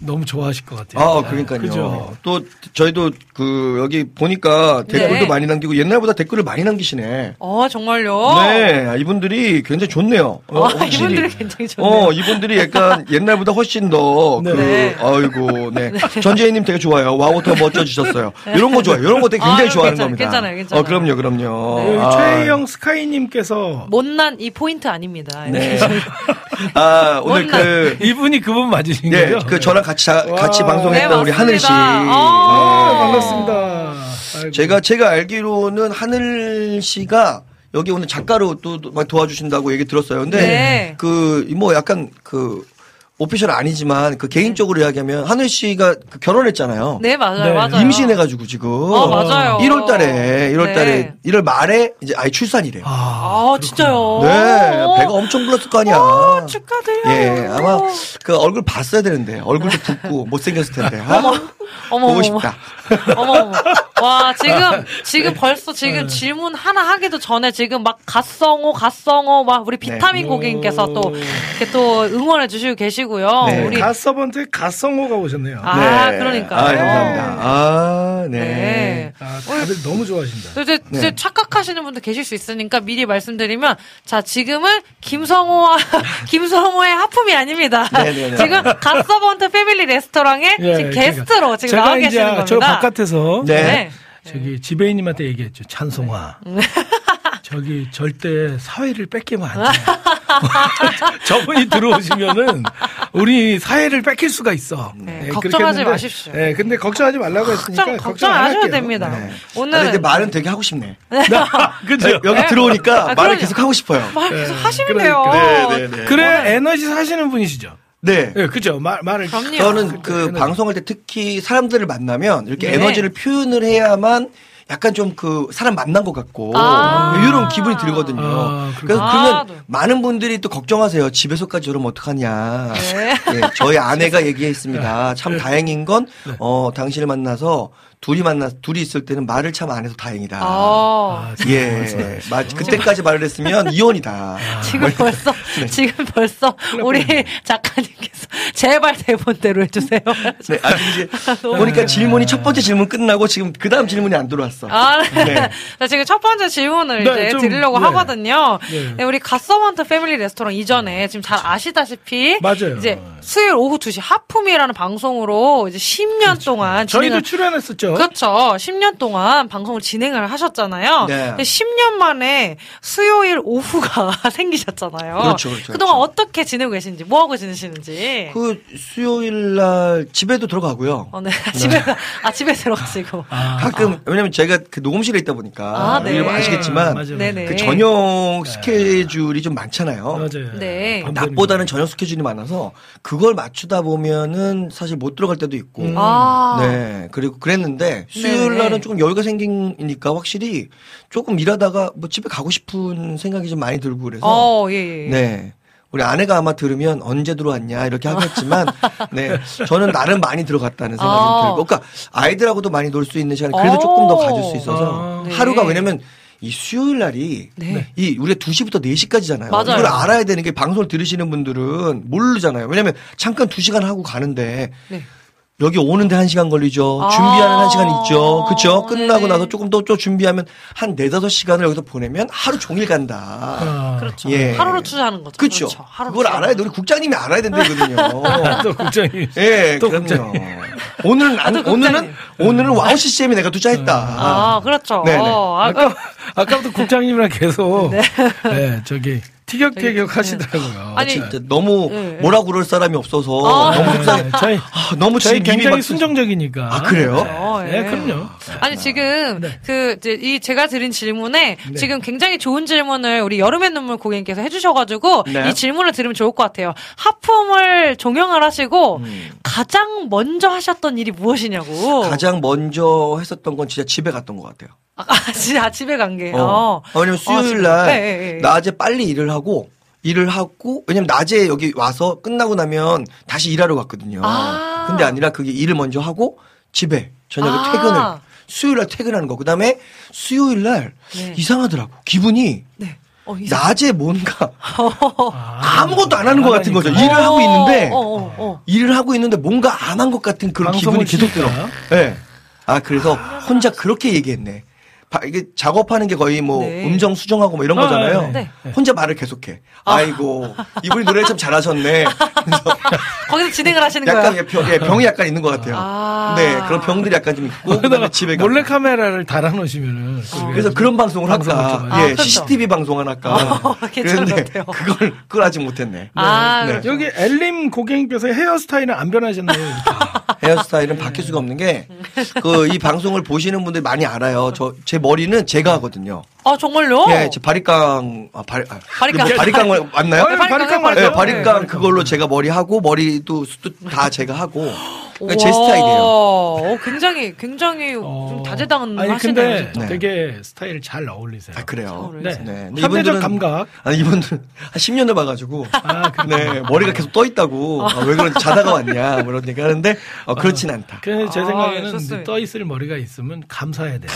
너무 좋아하실 것 같아요.
아,
네,
그러니까요.
그죠?
또 저희도 그 여기 보니까 댓글도
네.
많이 남기고 옛날보다 댓글을 많이 남기시네.
어, 정말요?
네, 이분들이 굉장히 좋네요. 어,
아. 이분들이 굉장히 좋네요.
어, 이분들이 약간 옛날보다 훨씬 더,
네.
그,
네.
아이고, 네. 전재희님 되게 좋아요. 와우, 더 멋져지셨어요. 이런 거 좋아요. 이런 거 되게 굉장히
아,
좋아하는
괜찮아요.
겁니다.
괜찮아요, 괜찮아요.
어, 그럼요, 그럼요.
여기
아,
최혜영 스카이님께서
못난 이 포인트 아닙니다.
네. 아, 오늘. 그,
이분이 그분 맞으신
네,
거죠?
그 저랑 같이, 자- 같이
와.
방송했던
네,
우리. 하늘 씨.
아,
네.
반갑습니다. 아이고.
제가 제가 알기로는 하늘 씨가 여기 오늘 작가로 또막 도와주신다고 얘기 들었어요. 근데
네.
그뭐 약간 그 오피셜 아니지만 그 개인적으로 이야기하면 하늘 씨가 그 결혼했잖아요.
네, 맞아요,
네.
맞아요.
임신해가지고 지금
어, 맞아요.
1월달에 1월달에
네.
1월 말에 이제 아이 출산이래요.
아,
아, 진짜요?
네,
어.
배가 엄청 불렀을 거 아니야.
어, 축하드려요.
예, 아마 그 얼굴 봤어야 되는데 얼굴도 붓고 못 생겼을 텐데. 아,
어머,
보고
어머,
싶다.
어머, 어머. 와, 지금, 지금 벌써 지금
네.
질문 하나 하기도 전에 지금 막 갓성호, 갓성호, 막 우리 비타민
네.
고객님께서 또
오.
이렇게 또 응원해 주시고 계시고요.
네.
우리
가서번트에 가성호가 오셨네요.
아, 그러니까요.
아, 감사합니다. 아, 네.
네.
아, 다들 너무 좋아하신다.
또 이제,
네.
이제 착각하시는 분들 계실 수 있으니까 미리 말씀드리면 자 지금은 김성호와 김성호의 하품이 아닙니다.
네네네.
지금 갓서번트 패밀리 레스토랑에
예,
지금
제가-
게스트로 지금 나와 계시는 겁니다.
저 바깥에서
네.
저기 지배인님한테 얘기했죠. 찬송아.
음.
저기 절대 사회를 뺏기면 안 돼. 저분이 들어오시면은 우리 사회를 뺏길 수가 있어.
네,
그렇게
걱정하지
했는데,
마십시오.
네, 근데 걱정하지 말라고 했으니까
걱정
걱정 안 할게요.
됩니다.
네.
오늘
아, 근데 말은 되게 하고 싶네.
그죠?
여기
네.
들어오니까
아,
말을
그럼요.
계속 하고 싶어요.
말 계속
네,
하시면
그러니까.
돼요.
네, 네, 네.
그래 에너지 사시는 분이시죠.
네.
네, 그죠. 말 말을
그럼요.
저는 그
에너지.
방송할 때 특히 사람들을 만나면 이렇게
네.
에너지를 표현을 해야만 약간 좀 그 사람 만난 것 같고
아.
이런 기분이 들거든요.
아,
그래서. 그러면
아, 네.
많은 분들이 또 걱정하세요. 집에서까지 저러면 어떡하냐.
네.
예, 저희 아내가 얘기했습니다. 참 다행인 건
네.
어, 당신을 만나서 둘이 만나 둘이 있을 때는 말을 참 안 해서 다행이다.
아,
아, 진짜
예, 마, 그때까지 말을 했으면 이혼이다.
지금 벌써 지금 벌써 우리 작가님께서 제발 대본대로 해주세요.
네, 아직 이제 보니까 질문이 첫 번째 질문 끝나고 지금 그 다음 질문이 안 들어왔어.
아, 네.
네.
자, 지금 첫 번째 질문을
네,
이제
좀,
드리려고
네.
하거든요.
네.
네, 우리 갓서번트 패밀리 레스토랑 이전에 지금 잘 아시다시피
맞아요.
이제 수요일 오후 2시 하품이라는 방송으로 이제 10년 동안
그렇죠. 저희도
진행을
출연했었죠.
그렇죠. 10년 동안 방송을 진행을 하셨잖아요.
네.
근데 10년 만에 수요일 오후가 생기셨잖아요.
그렇죠, 그렇죠,
그동안
그렇죠.
어떻게 지내고 계신지, 뭐 하고 지내시는지.
그 수요일 날 집에도 들어가고요.
어, 네. 집에, 아, 집에 들어가시고.
가끔 왜냐면 제가 그 녹음실에 있다 보니까
아, 네.
아시겠지만
맞아요.
네네.
그 저녁 스케줄이 좀 많잖아요.
맞아요.
네.
낮보다는 저녁 스케줄이 많아서 그걸 맞추다 보면은 사실 못 들어갈 때도 있고.
음.
아.
네. 그리고 그랬는데 수요일
네네.
날은 조금 여유가 생기니까 확실히 조금 일하다가 뭐 집에 가고 싶은 생각이 좀 많이 들고 그래서
어, 예, 예.
네. 우리 아내가 아마 들으면 언제 들어왔냐 이렇게 하겠지만 네 저는 나름 많이 들어갔다는 생각이
아.
들고 그러니까 아이들하고도 많이 놀 수 있는 시간 그래도
어.
조금 더 가질 수 있어서
아.
네.
하루가 왜냐면 이 수요일 날이
네.
이 우리가 2시부터 4시까지잖아요.
맞아요.
이걸 알아야 되는 게 방송을 들으시는 분들은 모르잖아요. 왜냐면 잠깐 2시간 하고 가는데
네.
여기 오는데 1시간 걸리죠.
아.
준비하는 1시간 있죠. 그쵸? 끝나고
네네.
나서 조금 더 또 준비하면 한 4, 5시간을 여기서 보내면 하루 종일 간다.
아,
그렇죠.
예.
하루로 투자하는 거죠.
그렇죠.
그렇죠. 하루로
그걸
투자하는
알아야 돼. 우리 국장님이 알아야 된다거든요.
또 국장이.
예,
또
그럼요.
국장님.
오늘은 안,
또 국장님.
오늘은 오늘은 와우 CCM에 내가 투자했다.
아, 그렇죠.
네네.
아,
아까 아까부터 국장님이랑 계속 네, 저기 티격태격 하시더라고요.
아니,
진짜 너무
예, 예.
뭐라 그럴 사람이 없어서
아.
너무 속상해.
네, 저희
아, 너무
저희
지금
굉장히
막
순정적이니까.
아, 그래요?
그렇죠.
네,
예.
그럼요.
아니 지금 그 이제 이 제가 드린 질문에
네.
지금 굉장히 좋은 질문을 우리 여름의 눈물 고객님께서 해주셔가지고
네.
이 질문을 들으면 좋을 것 같아요. 하품을 종영을 하시고
음.
가장 먼저 하셨던 일이 무엇이냐고.
가장 먼저 했었던 건 진짜 집에 갔던 것 같아요.
아, 진짜 집에 간 게.
어.
어.
아, 왜냐면 수요일
지금.
날
네, 네, 네.
낮에 빨리 일을 하고 일을 하고 왜냐면 낮에 여기 와서 끝나고 나면 다시 일하러 갔거든요.
아.
근데 아니라 그게 일을 먼저 하고 집에 저녁에
아.
퇴근을 수요일 날 퇴근하는 거. 그다음에 수요일 날
네.
이상하더라고. 기분이
네. 어, 이상.
낮에 뭔가
아,
아무것도 안 하는 것 같은 거죠.
하니까.
일을 하고 있는데
어, 어, 어.
일을 하고 있는데 뭔가 안 한 것 같은 그런 기분이 계속 들어. 예. 아 그래서 혼자 그렇게 얘기했네. 바- 이게 작업하는 게 거의 뭐
네.
음정 수정하고 뭐 이런
아,
거잖아요.
네.
혼자 말을 계속해. 아 이고 이분이 노래 참 잘하셨네. 그래서
거기서 진행을 하시는
약간
거예요.
병, 예, 병이 약간 있는 것 같아요.
아.
네 그런 병들이 약간 좀 있고 그다음에 집에 가.
몰래 카메라를 달아놓으시면은
그래서 그런 방송을
방송을
할까. 예,
아, 그렇죠.
CCTV 방송 하나 할까.
어, 것
그런데
같아요.
그걸 그걸 아직 못했네.
아,
네.
그렇죠.
여기 엘림 고객님께서 헤어스타일은 안 변하셨나요?
헤어스타일은 바뀔 수가 없는 게 그 이 방송을 보시는 분들 많이 알아요. 저 제 머리는 제가 하거든요.
아, 정말요?
예, 제 바리깡 아, 바리, 아,
바리깡.
그 바리깡 맞나요?
어, 바리깡.
네,
맞아요.
바리깡
네,
그걸로 제가 머리 하고 머리도 숱도 다 제가 하고 그러니까 제. 스타일이에요.
어, 굉장히 굉장히 좀
어.
다재다능하시네요.
아니 근데.
네.
되게 스타일 잘 어울리세요.
아 그래요.
네.
네.
현대적 감각.
아니 이분들은 한 10년을 봐가지고
아, 그,
네 머리가 계속 떠 있다고 아, 왜 그런지 자다가 왔냐 뭐 이런 얘기 하는데 어, 그렇진 않다.
그래서 제
아,
생각에는. 떠 있을 머리가 있으면 감사해야 돼요.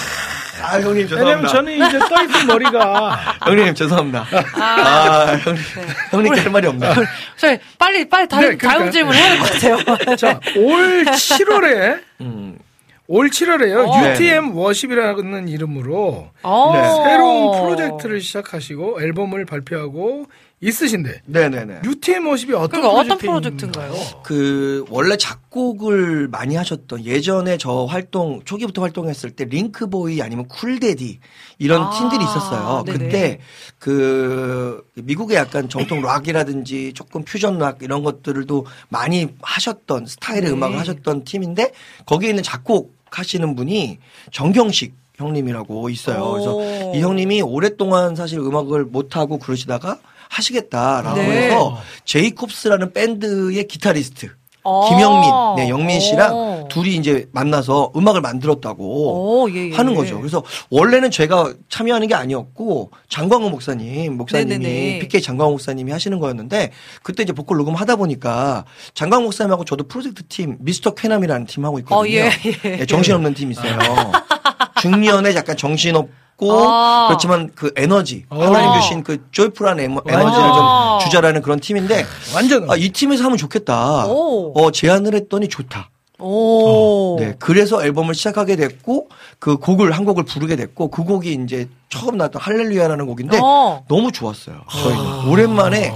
아 형님
왜냐면
죄송합니다.
저는 이제 떠 있을 머리가
형님 죄송합니다. 아, 형님 형님께 할 말이 없네요.
저희 빨리 빨리 다음,
네, 그러니까.
다음 질문 해야 될 것 같아요.
자, 올 7월에
음.
올 7월에요.
어.
UTM 워십이라는 이름으로
어.
네.
새로운 프로젝트를 시작하시고 앨범을 발표하고 있으신데
네네네.
UTM 워십이 어떤
그러니까 어떤
프로젝트인가요?
그 원래 작곡을 많이 하셨던 예전에 저 활동 초기부터 활동했을 때 링크보이 아니면 쿨데디 이런
아,
팀들이 있었어요.
네네.
그때 그 미국의 약간 정통 락이라든지 조금 퓨전 락 이런 것들도 많이 하셨던 스타일의
네.
음악을 하셨던 팀인데 거기에 있는 작곡 하시는 분이 정경식 형님이라고 있어요. 그래서
오.
이 형님이 오랫동안 사실 음악을 못 하고 그러시다가 하시겠다라고
네.
해서 제이콥스라는 밴드의 기타리스트
어.
김영민, 네, 영민 씨랑
어.
둘이 이제 만나서 음악을 만들었다고
오, 예, 예.
하는 거죠. 그래서 원래는 제가 참여하는 게 아니었고 장광호 목사님, 목사님이
네네네.
PK 장광호 목사님이 하시는 거였는데 그때 이제 보컬 녹음 하다 보니까 장광호 목사님하고 저도 프로젝트 팀 미스터 쾌남이라는 팀 하고 있거든요.
어, 예, 예.
네, 정신없는 팀 있어요. 중년에 약간 정신없 고
아.
그렇지만 그 에너지
어.
하나님 주신 그 조이풀한 에머- 에너지를
아.
좀 주자라는 그런 팀인데
완전
아, 이 팀에서 하면 좋겠다.
오.
어, 제안을 했더니 좋다.
오.
네. 그래서 앨범을 시작하게 됐고, 그 곡을, 한 곡을 부르게 됐고, 그 곡이 이제 처음 나왔던 할렐루야라는 곡인데,
어.
너무 좋았어요. 저희는. 오랜만에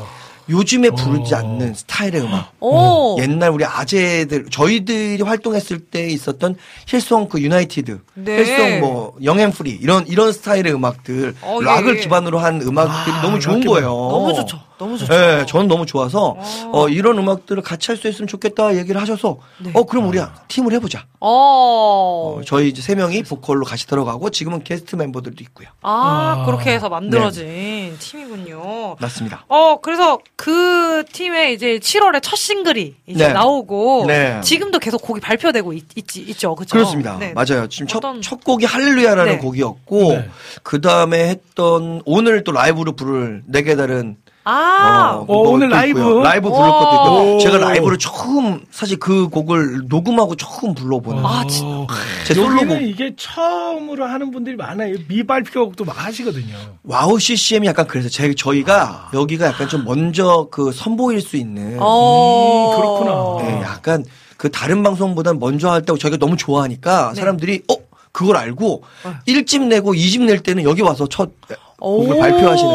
요즘에 부르지 않는 스타일의 음악.
오.
옛날 우리 아재들, 저희들이 활동했을 때 있었던 Hillsong 그 United,
네.
Hillsong 뭐, Young & Free, 이런, 이런 스타일의 음악들,
어, 예,
락을
예.
기반으로 한 음악들이 너무 좋은
락
거예요.
너무 좋죠. 너무 좋죠.
네, 저는 너무 좋아서 어, 이런 음악들을 같이 할 수 있으면 좋겠다 얘기를 하셔서 어 그럼 우리 팀을 해보자.
어.
어, 저희 이제 세 명이 보컬로 같이 들어가고 지금은 게스트 멤버들도 있고요.
아,
아.
그렇게 해서 만들어진
네.
팀이군요.
맞습니다.
어, 그래서 그 팀의 이제 7월에 첫 싱글이 이제
네.
나오고
네.
지금도 계속 곡이 발표되고 있, 있지, 있죠. 그죠?
그렇습니다.
네.
맞아요. 지금 첫,
어떤-
첫 곡이 할렐루야라는
네.
곡이었고
네.
그 다음에 했던 오늘 또 라이브로 부를 내게 다른
아,
그거
어, 오늘
또
라이브?
있고요. 라이브 부를 것도 있고
오.
제가 라이브를 처음 사실 그 곡을 녹음하고 처음 불러보는
아, 진짜.
제 솔로곡
여기는 이게 처음으로 하는 분들이 많아요. 미발표곡도 막 하시거든요.
WOW CCM이 약간 그래서 제 저희가 여기가 약간 좀 먼저 그 선보일 수 있는
어.
음, 그렇구나.
네, 약간 그 다른 방송보다 먼저 할때 저희가 너무 좋아하니까
네.
사람들이 어 그걸 알고 일 1집 내고 2집 낼 때는 여기 와서 첫 곡을
오.
발표하시는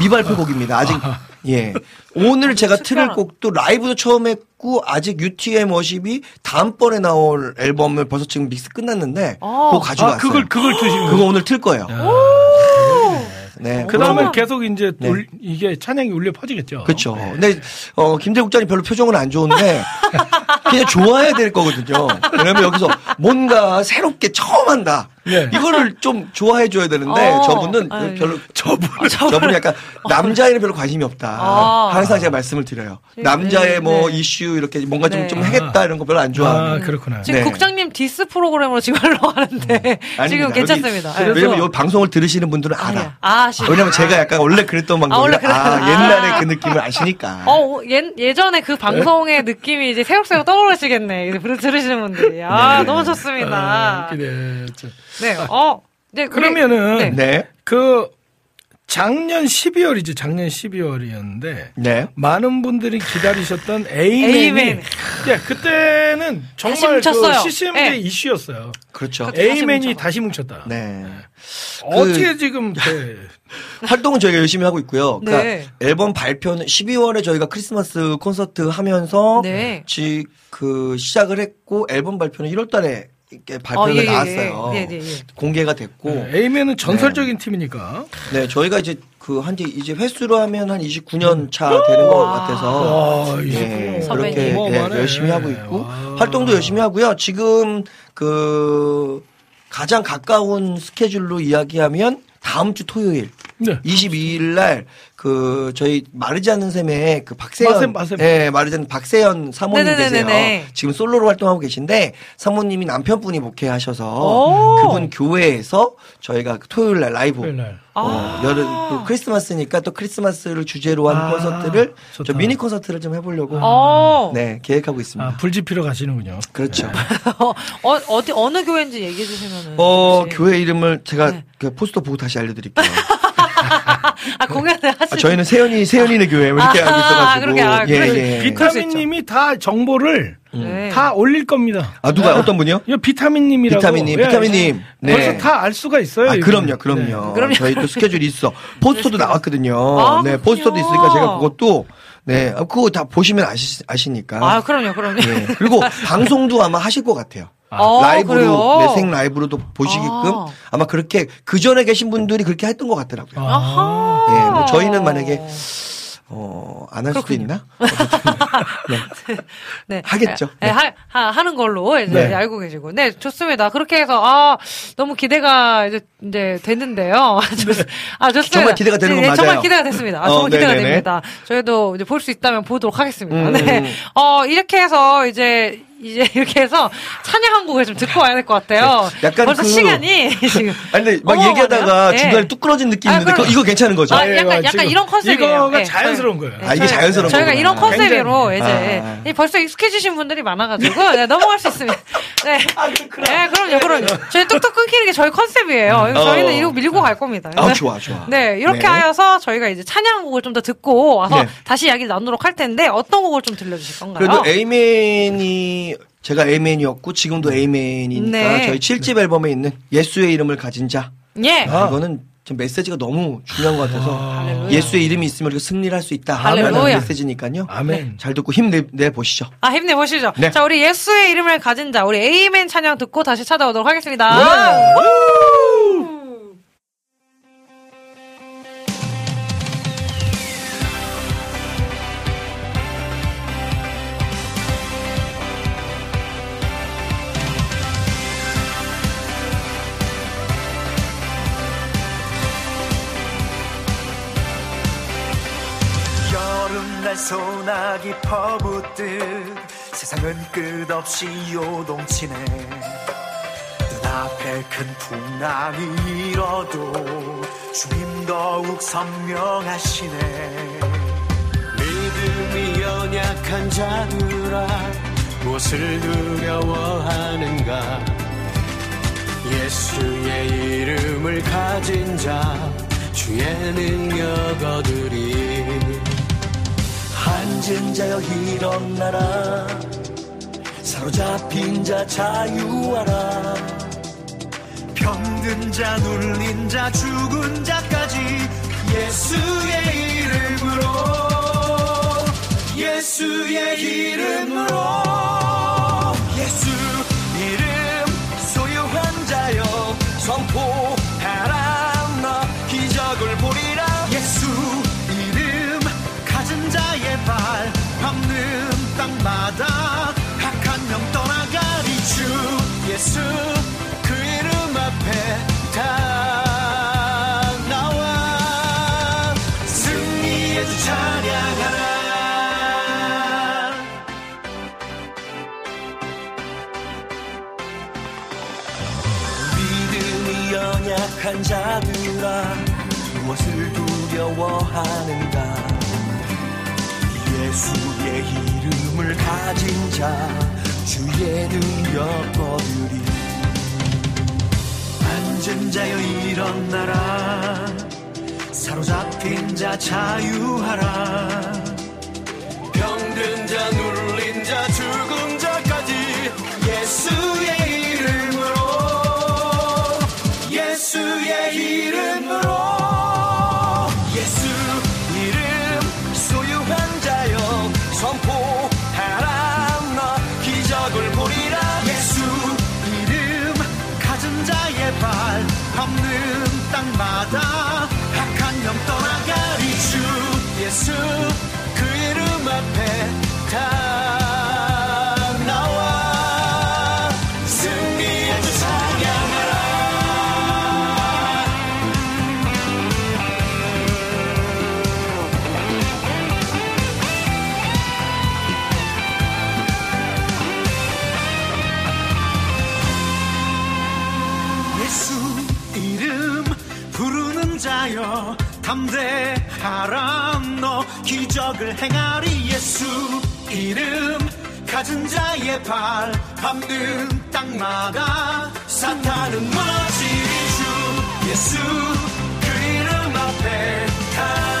미발표 곡입니다. 아직 예 오늘 제가 틀을 곡도 라이브도 처음 했고 아직 UTM 워십이 다음번에 나올 앨범을 벌써 지금 믹스 끝났는데
아.
그거 가져왔어요.
아, 그걸, 그걸 드시는
그거 오늘 틀 거예요. 네.
그 다음에 계속 이제
네.
울- 이게 찬양이 울려 퍼지겠죠.
그렇죠.
네.
근데 어 김대 국장님 별로 표정은 안 좋은데 그냥 좋아해야 될 거거든요. 왜냐면 여기서 뭔가 새롭게 처음 한다.
네.
이거를 좀 좋아해 줘야 되는데
어.
저분은
아유,
별로
저분
저분은 약간 남자에는 별로 관심이 없다.
아.
항상 제가 말씀을 드려요.
네,
남자의 뭐
네.
이슈 이렇게 뭔가 좀,
네.
좀 하겠다 이런 거 별로 안 좋아하는.
아, 그렇구나.
지금
네.
국장님 디스 프로그램으로 지금 하려하는데
아닙니다.
지금 괜찮습니다.
여기-
네.
왜냐면 이 방송을 들으시는 분들은
아,
알아.
예. 아, 시-
왜냐면 제가 약간 원래 그랬던 방송이라
원래
아. 옛날에
아.
그 느낌을 아시니까.
어, 예, 예전에 그 방송의 느낌이 이제 새록새록 떠오르시겠네. 이제 들- 들으시는 분들이. 아,
네.
너무
아,
좋습니다.
웃기 네. 저-
네, 어. 네,
그러면은
네.
네.
그 작년 12월이죠. 작년 12월이었는데
네.
많은 분들이 기다리셨던 에이맨이
에이맨.
예, 그때는
다시
정말. 그 CCM계
네.
이슈였어요.
그렇죠.
그- 다시
에이맨이
뭉쳐.
다시 뭉쳤다.
네.
어떻게 지금 네.
활동은 저희가 열심히 하고 있고요. 그러니까
네.
앨범 발표는 12월에 저희가 크리스마스 콘서트 하면서
네.
지, 그 시작을 했고 앨범 발표는 1월 달에 이렇게 발표가
어, 예, 예,
나왔어요.
예. 예, 예, 예.
공개가 됐고
네, 에이맨은 전설적인 팀이니까.
네, 저희가 이제 그 한지 이제 횟수로 하면 한 29년 차 되는 것 같아서
와,
예,
29년.
그렇게 예. 열심히 하고 있고
와.
활동도 열심히 하고요. 지금 그 가장 가까운 스케줄로 이야기하면 다음 주 토요일
네.
22일 날 그 저희 마르지 않는 셈의 그 박세현
마셈, 마셈.
예, 마르지 않는 박세현 사모님
네네네네네.
계세요. 지금 솔로로 활동하고 계신데 사모님이 남편분이 목회하셔서
오.
그분 교회에서 저희가 그 토요일 날 라이브
토요일 날.
어, 여름 또 크리스마스니까 또 크리스마스를 주제로 한
아,
콘서트를
좋다.
저 미니 콘서트를 좀 해보려고
어.
네 계획하고 있습니다.
아, 불지피러 가시는군요.
그렇죠.
어, 어디, 어느 교회인지 얘기해 주시면은.
어
혹시.
교회 이름을 제가
네.
그 포스터 보고 다시 알려드릴게요.
아, 공연을
아,
하시
저희는 세연이 세연이네 교회 뭐 이렇게
아,
알고 있어가지고
그렇게, 아,
예. 예.
비-
비타민님이 다 정보를
네.
다 올릴 겁니다.
아 누가 어떤 분이요?
이 비타민님이라고.
비타민님,
예,
비타민님. 네.
벌써 다 알 수가 있어요.
아. 그럼요, 그럼요.
네.
그럼요.
저희 또 스케줄이 있어. 포스터도 나왔거든요.
아,
네,
그렇군요.
포스터도 있으니까 제가 그것도, 네, 아, 그거 다 보시면 아시, 아시니까.
아, 그럼요, 그럼요.
네. 그리고 방송도 아마 하실 것 같아요.
아,
라이브로,
그래요?
네, 생 라이브로도 보시게끔
아.
아. 마 그렇게 그 전에 계신 분들이 그렇게 했던 것 같더라고요.
아,
예, 뭐 저희는 만약에 어, 안 할 수도. 있나? 네.
네.
하겠죠.
네,
네.
하, 하, 하는 걸로 이제
네.
알고 계시고. 네, 좋습니다. 그렇게 해서, 아, 너무 기대가 이제, 이제 됐는데요. 좋- 아, 좋습니다.
네. 정말 기대가 되는 건
네, 정말
맞아요.
기대가 됐습니다. 아,
어,
정말 기대가
네네네.
됩니다. 저희도 이제 볼 수 있다면 보도록 하겠습니다.
음.
네. 어, 이렇게 해서 이제, 이제 이렇게 해서 찬양 한 곡을 좀 듣고 와야 될 것 같아요.
네. 약간
벌써
그-
시간이 지금.
아니, 근데 막. 얘기하다가
네.
중간에 뚝 끊어진 느낌이
아,
있는데
그럼-
이거 괜찮은 거죠?
아,
예,
약간, 약간 이런 컨셉이에요.
이거가
네,
자연스러운 거예요.
아, 이게 자연스러운
저희가
거구나.
이런 컨셉으로
굉장히.
이제
아.
이 벌써 익숙해지신 분들이 많아가지고 네, 넘어갈 수 있습니다. 네. 네, 그럼요, 그럼요. 저희 뚝뚝 끊기는 게 저희 컨셉이에요. 저희는
어.
이거 밀고 갈 겁니다.
아,
네.
좋아, 좋아.
네, 이렇게
네.
하여서 저희가 이제 찬양 곡을 좀 더 듣고 와서
네.
다시 이야기를 나누도록 할 텐데 어떤 곡을 좀 들려주실 건가요?
그래도 A맨이 제가 A맨이었고 지금도 A맨이니까
네.
저희 7집 앨범에 있는 예수의 이름을 가진 자
예.
아.
이거는 좀 메시지가 너무 중요한 것 같아서
할렐루야.
예수의 이름이 있으면 우리가 승리를 할 수 있다. 하는 메시지니까요.
아멘.
잘 듣고 힘내 내 보시죠.
아, 힘내 보시죠.
네.
자, 우리 예수의 이름을 가진 자, 우리 에이맨 찬양 듣고 다시 찾아오도록 하겠습니다.
여름 소나기 퍼붓듯 세상은 끝없이 요동치네. 눈앞에 큰 풍랑이 일어도 주님 더욱 선명하시네.
믿음이 연약한 자들아 무엇을 두려워하는가? 예수의 이름을 가진 자 주의 능력 얻으리
앉은 자여 일어나라. 사로잡힌 자 자유하라. 병든 자 눌린 자 죽은 자까지 예수의 이름으로 예수의 이름으로 발 밟는 땅마다 악한 명 떠나가리 주 예수 그 이름 앞에 다 나와. 승리의 주 찬양하라. 믿음이 연약한 자들아 무엇을 두려워하는가 예수의 이름을 가진 자 주의 능력 거두리 앉은 자여 일어나라 사로잡힌 자 자유하라. 병든 자 눌린 자 죽은 자까지 예수의 이름으로 예수의 이름 담대하라 너 기적을 행하리? 예수 이름 가진 자의 발 밟는 땅마다 사탄은 무너지리 주 예수 그 이름 앞에 다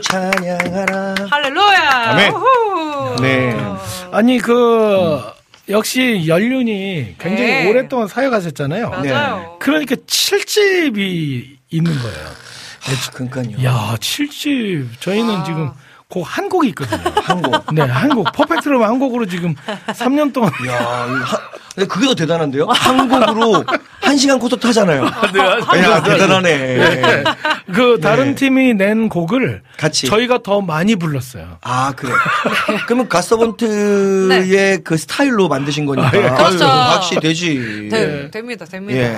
승리의 주 찬양하라.
할렐루야.
아멘.
우후.
네.
아니 그 역시 연륜이 굉장히
네.
오랫동안 사역하셨잖아요.
맞아요.
그러니까 7집이 있는 거예요.
아, 그러니까요.
야, 7집. 저희는
와.
지금 곡한 곡이 있거든요.
한국.
네, 한 곡. 퍼펙트럼 한 곡으로 지금 3년 동안.
야, 근데 그게 더 대단한데요? 한국으로 한 시간 콘서트 하잖아요. 야, 대단하네.
그 다른
네.
팀이 낸 곡을
같이.
저희가 더 많이 불렀어요.
아, 그래. 그러면 가서번트의 그 스타일로 만드신 거니까.
아, 예,
그렇죠.
아유, 확실히 되지.
네, 됩니다, 됩니다.
예.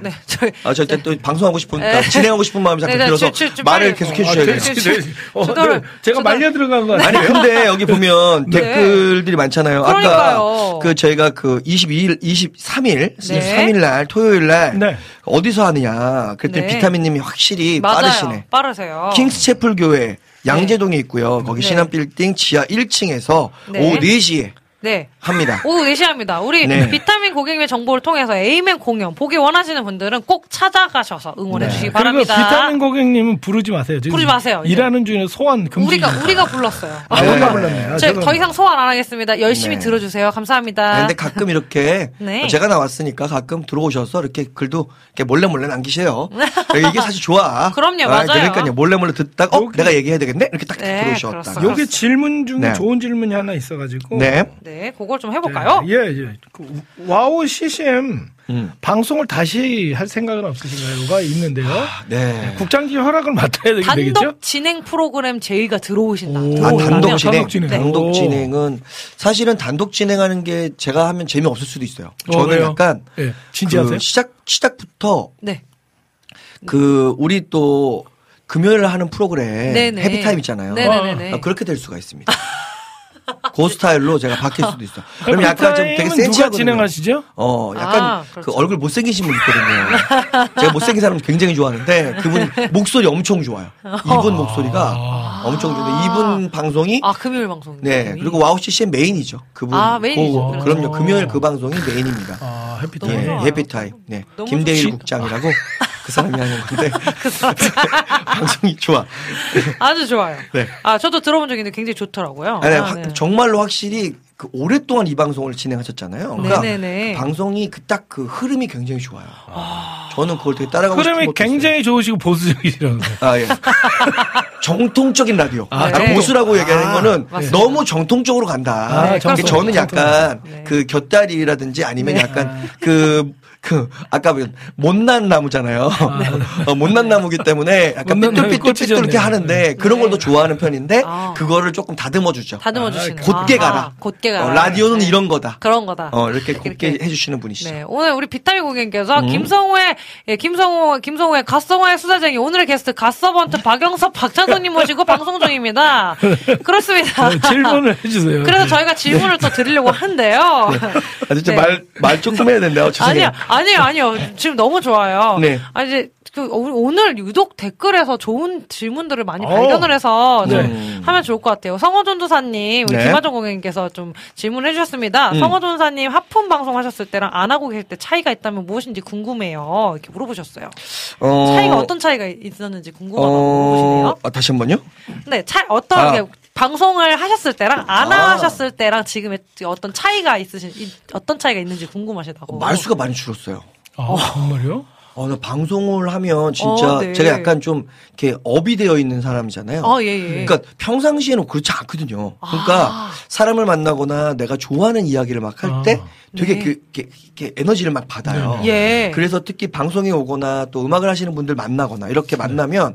네, 저희
아, 저때또 방송하고 싶으니까
네.
진행하고 싶은 마음이 자꾸
네, 네,
들어서
주- 주- 주-
말을. 계속
어,
해주셔야 돼요.
네, 네. 어,
주도를-
네. 제가 말려 들어간 거
아니
아니에요?
근데 여기 보면
네.
댓글들이 많잖아요.
그러니까요.
아까 그 저희가 그 22 일, 23일,
네.
23일 날 토요일 날
네.
어디서 하느냐. 그때
네.
비타민 님이 확실히
맞아요.
빠르시네.
빠르세요.
킹스 채플 교회 양재동에 있고요. 거기
네.
신한 빌딩 지하 1층에서
네.
오후 4시에
네.
합니다.
오후 4시 합니다. 우리
네.
비타민 고객님의 정보를 통해서 에이맨 공연 보기 원하시는 분들은 꼭 찾아가셔서 응원해
네.
주시기
그리고
바랍니다.
비타민 고객님은 부르지 마세요. 지금
부르지 마세요.
일하는 중에 소환 금지.
우리가 우리가 불렀어요.
아, 우리가 불렀네. 아,
저희
죄송합니다.
더 이상 소환 안 하겠습니다. 열심히
네.
들어주세요. 감사합니다.
아, 근데 가끔 이렇게
네.
제가 나왔으니까 가끔 들어오셔서 이렇게 글도 이렇게 몰래 몰래 남기세요. 이게 사실 좋아.
그럼요,
아,
맞아요.
그러니까요. 몰래 몰래 듣다가 어
여기-
내가 얘기해야 되겠네 이렇게 딱
네,
들어오셨다.
요게 질문 중에
네.
좋은 질문이 하나 있어가지고.
네.
네, 그걸 좀 해볼까요?
예, 예. 그 WOW CCM
음.
방송을 다시 할 생각은 없으신가요?가 있는데요.
네.
국장님 허락을 맡아야 되겠-
단독
되겠죠?
진행 프로그램 제의가 들어오신다.
오.
아, 단독 진행.
단독 진행.
단독
오.
진행은 사실은 단독 진행하는 게 제가 하면 재미없을 수도 있어요.
어,
저는
왜요?
약간
예, 진지하세요?
그 시작 시작부터
네.
그 우리 또 금요일 하는 프로그램
네네.
헤비타임 있잖아요.
네네네.
아, 그렇게 될 수가 있습니다. 그 스타일로 제가 바뀔 수도 있어. 그럼 약간 좀 되게 센치하거든요.
진행하시죠?
어, 약간
아,
그
그렇죠.
얼굴 못생기신 분 있거든요. 제가 못생긴 사람 굉장히 좋아하는데 그분 목소리 엄청 좋아요. 이분 목소리가 엄청 좋은데 이분 방송이
아, 금요일 방송.
네 그리고 WOW CCM의 메인이죠. 그분.
아, 메인이죠.
그. 그럼요. 금요일 그 방송이 메인입니다.
아,
예,
Happy Time.
좋아요.
Happy Time. 네.
너무
김대일
좋지.
국장이라고 그 사람이 하는 건데 방송이 좋아.
아주 좋아요.
네.
아, 저도 들어본 적이 있는데 굉장히 좋더라고요.
아니,
아,
확-
네.
정말로 확실히 그 오랫동안 이 방송을 진행하셨잖아요. 그러니까
네네네.
그 방송이 그딱그 흐름이 굉장히 좋아요. 저는 그걸 되게 따라가고 싶은
흐름이
것도 있어요.
굉장히 좋으시고 보수적이시라면서요.
아, 예. 정통적인 라디오.
아,
아,
네.
보수라고 얘기하는
아,
거는
맞습니다.
너무 정통적으로 간다.
아,
그러니까 저는 약간
네.
그 곁다리라든지 아니면
네.
약간 그, 그, 아까 그 못난 나무잖아요. 어, 못난 나무기 때문에 약간 삐뚤삐뚤삐뚤 이렇게. 하는데 그런 걸 더 좋아하는 편인데
아.
그거를 조금 다듬어 주죠.
다듬어
아,
주시는.
곧게
아하,
가라.
곧게 가라.
어, 라디오는
네.
이런 거다.
그런 거다.
어, 이렇게 곧게
이렇게.
해주시는 분이시죠.
네, 오늘 우리 비타민 고객님께서
음.
김성우의 예, 김성우 김성우의 갓성화의 수다쟁이 오늘의 게스트 갓서번트 박영섭 박찬호님 모시고 방송 중입니다. 그렇습니다.
네, 질문을 해주세요.
그래서 저희가 질문을 또 드리려고 하는데요.
아, 진짜
네.
말, 말 조금 해야 된대요. 죄송해요.
아니요, 아니요, 아니요. 지금 너무 좋아요.
네.
아 이제 그 오- 오늘 유독 댓글에서 좋은 질문들을 많이
어.
발견을 해서 좀
네.
하면 좋을 것 같아요. 성호전도사님, 우리
네.
김하정 고객님께서 좀 질문을 해주셨습니다.
음.
성호전도사님 하품 방송 하셨을 때랑 안 하고 계실 때 차이가 있다면 무엇인지 궁금해요. 이렇게 물어보셨어요.
어,
차이가 어떤 차이가 있었는지 궁금하다고 물어보시네요.
어, 아, 다시 한 번요?
네, 차 어떤
아.
게 방송을 하셨을 때랑 안
아.
하셨을 때랑 지금의 어떤 차이가 있으신 이- 어떤 차이가 있는지 궁금하시다고.
말수가 많이 줄었어요.
아, 정말요?
어, 나 방송을 하면 진짜
어, 네.
제가 약간 좀 이렇게 업이 되어 있는 사람이잖아요.
어, 예, 예.
그러니까 평상시에는 그렇지 않거든요. 그러니까
아.
사람을 만나거나 내가 좋아하는 이야기를 막 할때
아.
되게
네.
그, 이렇게, 이렇게 에너지를 막 받아요.
예.
그래서 특히 방송에 오거나 또 음악을 하시는 분들 만나거나 이렇게 만나면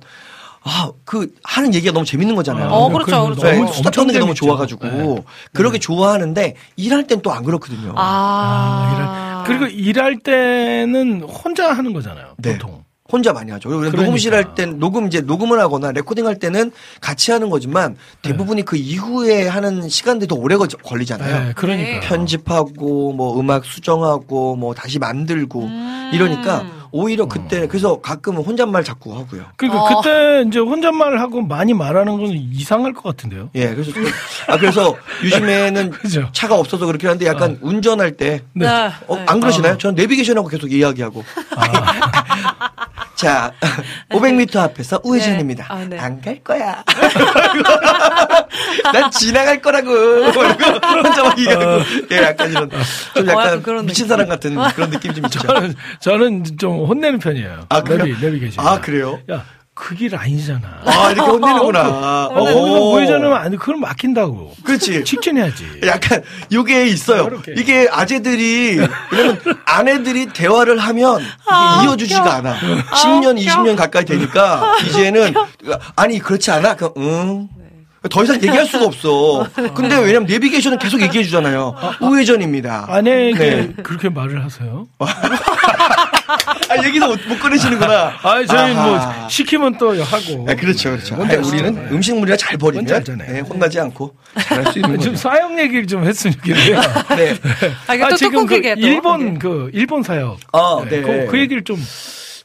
아, 그 하는 얘기가 너무 재밌는 거잖아요.
어, 그렇죠, 그렇죠.
네,
너무
수다 떠는 게 너무. 좋아가지고
네.
그렇게 좋아하는데 일할 땐 또 안 그렇거든요.
아.
아, 이럴- 그리고 일할 때는 혼자 하는 거잖아요.
네.
보통.
혼자 많이 하죠. 그리고
그러니까.
녹음실 할 땐, 녹음 이제 녹음을 하거나 레코딩 할 때는 같이 하는 거지만 대부분이 그 이후에 하는 시간들이 더 오래 걸- 걸리잖아요.
네, 그러니까.
네.
편집하고 뭐 음악 수정하고 뭐 다시 만들고
음.
이러니까 오히려 그때 그래서 가끔은 혼잣말 자꾸 하고요.
그러니까
어.
그때 이제 혼잣말 하고 많이 말하는 건 이상할 것 같은데요.
예, 그래서 좀- 아 그래서 요즘에는
그죠.
차가 없어서 그렇긴 한데 약간 운전할 때
네.
어,
네.
안 그러시나요? 저는 내비게이션하고 계속 이야기하고 자, 500m 앞에서 우회전입니다.
아, 네.
안갈 거야. 난 지나갈 거라고. 혼자 막 이가고 예, 약간 이런 좀
어,
약간
약간 그런
미친
느낌.
사람 같은 그런 느낌 좀 있죠.
저는, 저는 좀 혼내는 편이에요.
아, 그래요?
내비, 내비게이션.
아, 그래요?
야, 그길 아니잖아.
아, 이렇게 혼내는구나.
어, 거기서
오.
우회전하면 안 돼. 그걸 막힌다고.
그렇지.
직진해야지.
약간 요게 있어요.
그렇게.
이게 아재들이 왜냐면 아내들이 대화를 하면 이게
아,
이어주지가. 않아.
아,
10년,
웃겨.
20년 가까이 되니까 이제는 아니 그렇지 않아. 그 응. 더 이상 얘기할 수가 없어. 근데 왜냐면 내비게이션은 계속 얘기해 주잖아요. 우회전입니다.
아내에게
네.
그렇게 말을 하세요?
아, 얘기도 못, 못 꺼내시는구나.
아, 저희
아하.
뭐 시키면 또 하고.
아, 그렇죠, 그렇죠. 아니? 우리는
네.
음식물이나 잘 버리면. 네, 혼나지 않고 잘할 수 있는
좀
거죠.
사형 얘기를 좀 했으면 좋겠네요.
네.
아, 이게 또
지금 그. 일본 그 일본 사역.
아, 네.
그, 그 얘기를 좀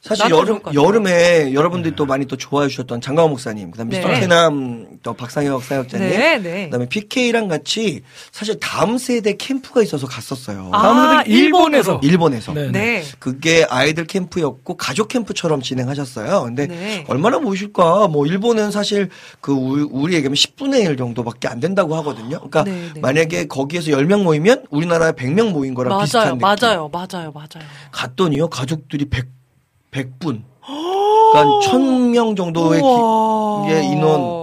사실 여름. 여름에 여러분들이 또 많이 또 좋아해 주셨던 장강호 목사님, 그 다음 에
네.
미스터 캐남 또 박상혁 사역자님,
네, 네.
그 다음에 PK랑 같이 사실 다음 세대 캠프가 있어서 갔었어요.
아,
일본에서
일본에서.
네.
네.
그게 아이들 캠프였고 가족 캠프처럼 진행하셨어요. 근데
네.
얼마나 모실까? 뭐 일본은 사실 그 우리, 우리 얘기하면 10분의 1 정도밖에 안 된다고 하거든요. 그러니까
네, 네.
만약에 거기에서 10명 모이면 우리나라에 100명 모인 거랑
맞아요,
비슷한 느낌.
맞아요, 맞아요, 맞아요.
갔더니요 가족들이 100 100분. 그러니까 1000명 정도의 기-. 예, 인원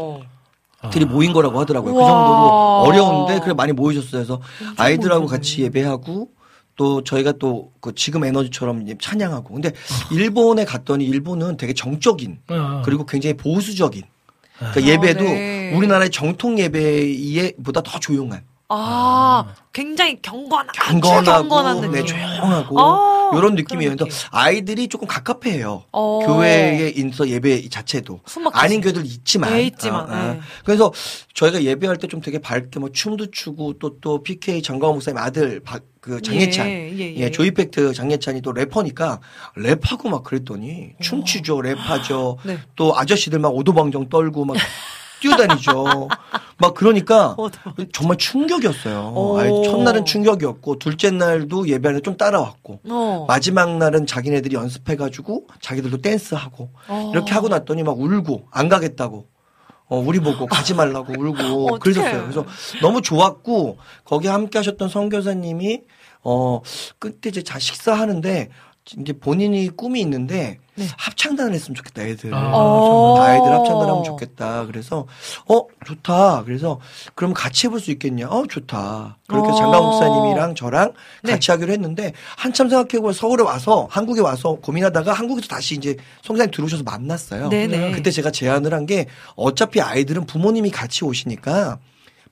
들이 모인 거라고 하더라고요. 그. 정도로 어려운데 그래 많이 모이셨어요. 그래서 아이들하고 같이 예배하고 또 저희가 또 그 지금 에너지처럼 찬양하고. 근데 일본에 갔더니 일본은 되게 정적인
어.
그리고 굉장히 보수적인 그러니까
아,
예배도
네.
우리나라의 정통 예배보다 더 조용한
아, 굉장히 경건한, 아주
경건하고
경건한 느낌.
네, 조용하고
아,
이런
그런
느낌이에요. 그래서
느낌.
아이들이 조금 갑갑해요.
어.
교회에 인서 예배 자체도. 아닌 교회들 있지만,
네, 있지만,
아, 아.
네.
그래서 저희가 예배할 때 좀 되게 밝게 뭐 춤도 추고 또또 PK 장광호 목사님 아들 박- 그 장예찬
예, 예, 예.
예, 조이팩트 장예찬이 또 래퍼니까 랩하고 막 그랬더니 춤추죠 랩하죠
네.
또 아저씨들 막 오도방정 떨고 막 뛰어다니죠. 막 그러니까 정말 충격이었어요.
오.
아이, 첫날은 충격이었고 둘째 날도 예배하는 좀 따라왔고
어.
마지막 날은 자기네들이 연습해가지고 자기들도 댄스하고
어.
이렇게 하고 났더니 막 울고 안 가겠다고. 어, 우리 보고 가지 말라고 울고. 그러셨어요. 그래서 너무 좋았고 거기 함께 하셨던 선교사님이 어 그때 이제 자 식사하는데 이제 본인이 꿈이 있는데
네.
합창단을 했으면 좋겠다 애들.
아,
어.
다 아이들 합창단 하면 좋겠다. 그래서 어 좋다. 그래서 그럼 같이 해볼 수 있겠냐? 어 좋다. 그렇게
어.
장강 목사님이랑 저랑
네.
같이 하기로 했는데 한참 생각해보고 서울에 와서 한국에 와서 고민하다가 한국에서 다시 이제 성사님 들어오셔서 만났어요.
네네.
그때 제가 제안을 한 게 어차피 아이들은 부모님이 같이 오시니까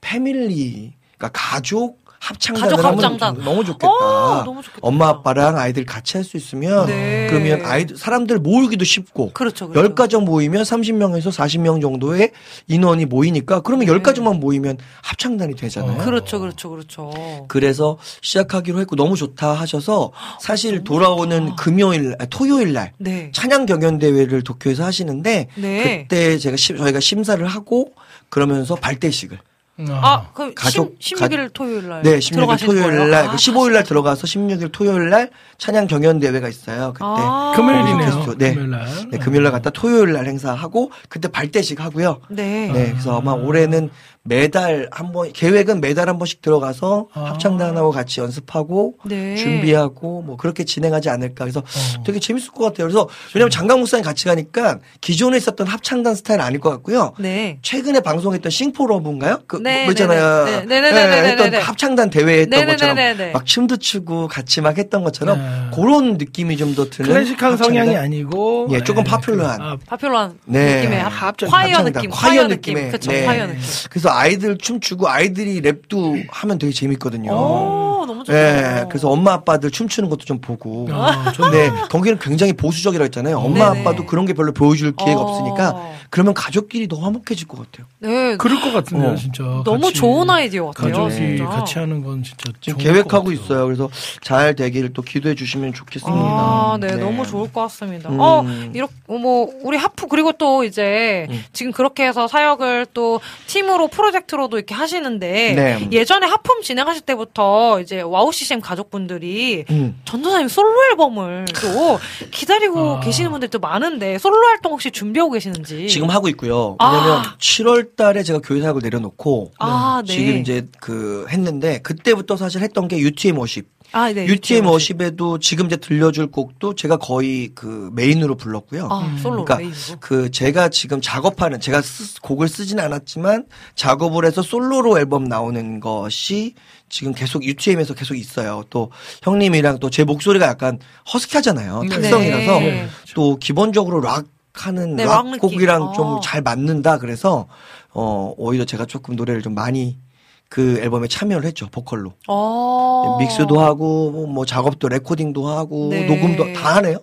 패밀리 그러니까 가족 합창단을
가족
하면
합창단.
너무 좋겠다.
어, 너무 좋겠다.
엄마 아빠랑 아이들 같이 할 수 있으면
네.
그러면 아이들 사람들 모으기도 쉽고
그렇죠, 그렇죠.
열 가정 모이면 30명에서 40명 정도의 인원이 모이니까 그러면
네.
열 가정만 모이면 합창단이 되잖아요.
그렇죠, 그렇죠, 그렇죠.
그래서 시작하기로 했고 너무 좋다 하셔서 사실 돌아오는 금요일 아, 토요일 날
네.
찬양 경연 대회를 도쿄에서 하시는데
네.
그때 제가 시- 저희가 심사를 하고 그러면서 발대식을
아, 그럼
가족,
10, 16일 토요일 날.
네, 16일
들어가시는
토요일? 날,
아,
그 15일 날 들어가서 16일 토요일 날 찬양 경연 대회가 있어요. 그때.
아.
금요일이네요.
네.
금요일 날.
네, 금요일 날 갔다 토요일 날 행사하고 그때 발대식 하고요.
네.
네, 그래서 아마 올해는 매달 한 번, 계획은 매달 한 번씩 들어가서
아.
합창단하고 같이 연습하고
네.
준비하고 뭐 그렇게 진행하지 않을까. 그래서
어.
되게 재밌을 것 같아요. 그래서 왜냐면 장강 목사님 같이 가니까 기존에 있었던 합창단 스타일 아닐 것 같고요.
네.
최근에 방송했던 싱포러브인가요? 그
네,
뭐 있잖아요.
네, 네, 네, 네, 네, 네,
했던
네, 네.
합창단 대회 했던 것처럼. 막 춤도 추고 같이 막 했던 것처럼
네.
그런 느낌이 좀 더 드는
클래식한
합창단.
성향이 아니고
예, 조금
네,
popular한.
그, 아,
popular한
네.
느낌의 합,
합창,
콰이어
합창단,
느낌,
콰이어
콰이어 느낌.
느낌의, 네.
콰이어 느낌.
그래서 아이들 춤추고 아이들이 랩도 하면 되게 재밌거든요.
오, 너무 좋다.
예, 그래서 엄마 아빠들 춤추는 것도 좀 보고.
아,
네, 거기는 굉장히 보수적이라고 했잖아요. 엄마
네네.
아빠도 그런 게 별로 보여줄 기회가
어.
없으니까 그러면 가족끼리 더 화목해질 것 같아요.
네.
그럴 것 같은데요,
어.
진짜.
너무
같이
좋은 아이디어 같아요.
가족이
진짜.
같이 하는 건 진짜
지금
좋은
계획하고
것 같아요.
있어요. 그래서 잘 되기를 또 기도해 주시면 좋겠습니다.
아, 네, 너무 좋을 것 같습니다.
음.
어, 이렇게, 뭐, 우리 하프, 그리고 또 이제,
음.
지금 그렇게 해서 사역을 또 팀으로 프로젝트로도 이렇게 하시는데,
네.
예전에 하품 진행하실 때부터 이제 이제 WOW CCM 가족분들이
음.
전도사님 솔로 앨범을 또 기다리고
아.
계시는 분들 도 많은데 솔로 활동 혹시 준비하고 계시는지
지금 하고 있고요.
아.
왜냐면 7월 달에 제가 교회 사역을 내려놓고
아, 네.
지금 이제 그 했는데 그때부터 사실 했던 게 UTM Worship.
아, 네,
UTM Worship. Worship에도 지금 이제 들려줄 곡도 제가 거의 그 메인으로 불렀고요.
아, 솔로
그러니까
메인으로.
그 제가 지금 작업하는 제가 쓰- 곡을 쓰진 않았지만 작업을 해서 솔로로 앨범 나오는 것이 지금 계속 UTM에서 계속 있어요. 또 형님이랑 또 제 목소리가 약간 허스키하잖아요.
네.
탁성이라서
네.
또 기본적으로 락 하는
네, 락.
곡이랑
어.
좀잘 맞는다 그래서 어 오히려 제가 조금 노래를 좀 많이 그 앨범에 참여를 했죠 보컬로
어.
믹스도 하고 뭐 작업도 레코딩도 하고
네.
녹음도 다 하네요.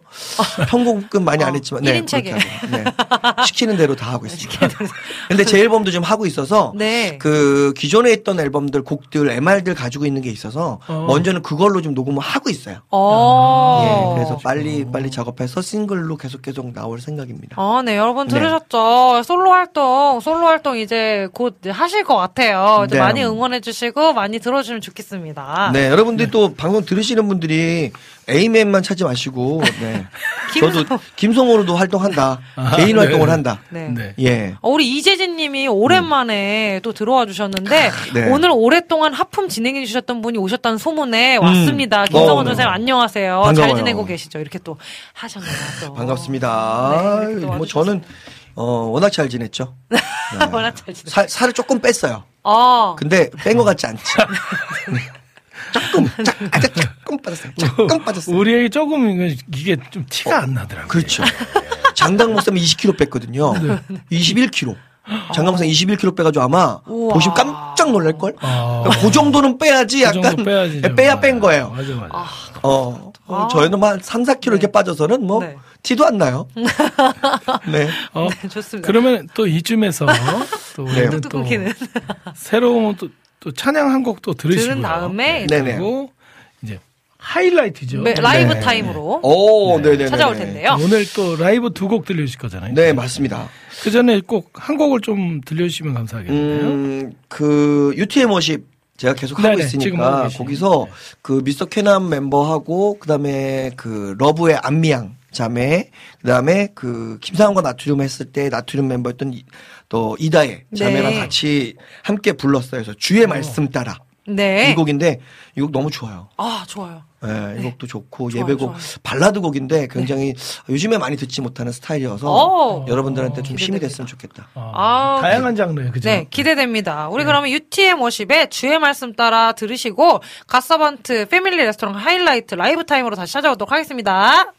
편곡은 많이 안
어,
했지만
일인
그렇게
체계.
하고. 네. 시키는 대로 다 하고 있습니다. 근데 제 앨범도 좀 하고 있어서
네.
그 기존에 있던 앨범들 곡들 MR들 가지고 있는 게 있어서
어.
먼저는 그걸로 좀 녹음을 하고 있어요.
어.
예, 그래서 빨리 빨리 작업해서 싱글로 계속 계속 나올 생각입니다.
아, 네, 여러분
네.
들으셨죠? 솔로 활동, 솔로 활동 이제 곧 하실 것 같아요. 이제
네.
많이 응 원해주시고 많이 들어주면 좋겠습니다.
네, 여러분들이 또 방송 들으시는 분들이 에이맨만 찾지 마시고, 네. 저도 김성호로도 활동한다.
아,
개인
네.
활동을 한다.
네.
네.
예.
어, 우리 이재진 님이 오랜만에 또 들어와 주셨는데,
네.
오늘 오랫동안 하품 진행해 주셨던 분이 오셨다는 소문에 왔습니다. 김성원
어, 네.
선생님 안녕하세요. 잘
반가워요.
지내고 계시죠? 이렇게 또 하셨네요. 또.
반갑습니다.
네,
아유,
이렇게 또
뭐. 저는, 어, 워낙 잘 지냈죠. 네.
워낙 잘 지내.
살, 살을 조금 뺐어요.
아,
근데 뺀 것 같지 않지. 네. 조금, 짝, 아주 조금 빠졌어요. 조금 빠졌어요.
우리에게 조금 이거- 이게 좀 티가 안 나더라고요.
그렇죠. 장당 목사님 20kg 뺐거든요. 21kg. 장당 목사님 21kg 빼가지고 아마
우와.
보시면 깜짝 놀랄 걸?
아.
그 정도는 빼야지
그
약간
정도 빼야지 좀.
빼야 뺀 거예요.
맞아 맞아.
어, 어,
아.
저희는 한 3, 4kg 이렇게 빠져서는 뭐
네.
티도 안 나요. 네.
어,
네, 좋습니다.
그러면 또 이쯤에서 또
네.
우리는 또. 새로운 또, 또 찬양 한 곡 또 들으시고요.
들은 다음에
네네.
그리고 이제 하이라이트죠.
네, 라이브
네.
타임으로
오, 네, 네,
찾아올 텐데요.
오늘 또 라이브 두 곡 들려주실 거잖아요.
네, 맞습니다.
그 전에 꼭 한 곡을 좀 들려주시면 감사하겠네요.
음, 그 UTM Worship 제가 계속 하고
네네,
있으니까. 거기서 그 미스터 캐남 멤버하고 그다음에 그 러브의 안미양 자매 그다음에 그 김상원과 나트륨 했을 때 나트륨 멤버였던 이- 또 이다혜 자매랑
네.
같이 함께 불렀어요. 그래서 주의 말씀 따라
네.
이 곡인데 이 곡 너무 좋아요.
아, 좋아요.
예, 이 곡도 좋고
좋아요,
예배곡
좋아요.
발라드 곡인데 굉장히 요즘에 많이 듣지 못하는 스타일이어서
오.
여러분들한테 좀 힘이
기대됩니다.
됐으면 좋겠다.
어,
아,
다양한 장르예요, 그죠?
네, 기대됩니다. 우리 그러면 UTM 워십의 주의 말씀 따라 들으시고 갓서번트 패밀리 레스토랑 하이라이트 라이브 타임으로 다시 찾아오도록 하겠습니다.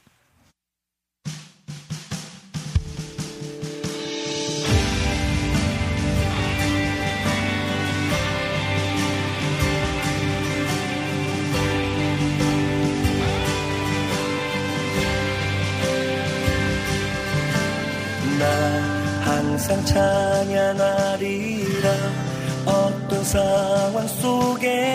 찬양하리라 어떤 상황 속에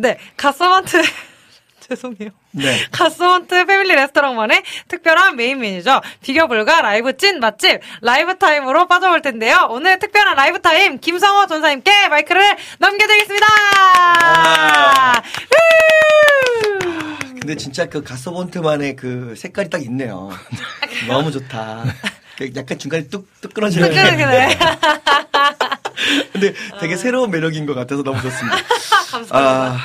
네.
네, 갓서번트 죄송해요.
네.
갓서번트 패밀리 레스토랑만의 특별한 메인 메뉴죠. 비교 불가 라이브 찐 맛집 라이브 타임으로 빠져볼 텐데요. 오늘 특별한 라이브 타임 김성호 전도사님께 마이크를 넘겨드리겠습니다.
근데 진짜 그 갓서번트만의 그 색깔이 딱 있네요. 너무 좋다. 그 약간 중간에 뚝, 뚝 끊어지는.
끈끈해.
근데 되게 새로운 매력인 것 같아서 너무 좋습니다.
감사합니다.
아,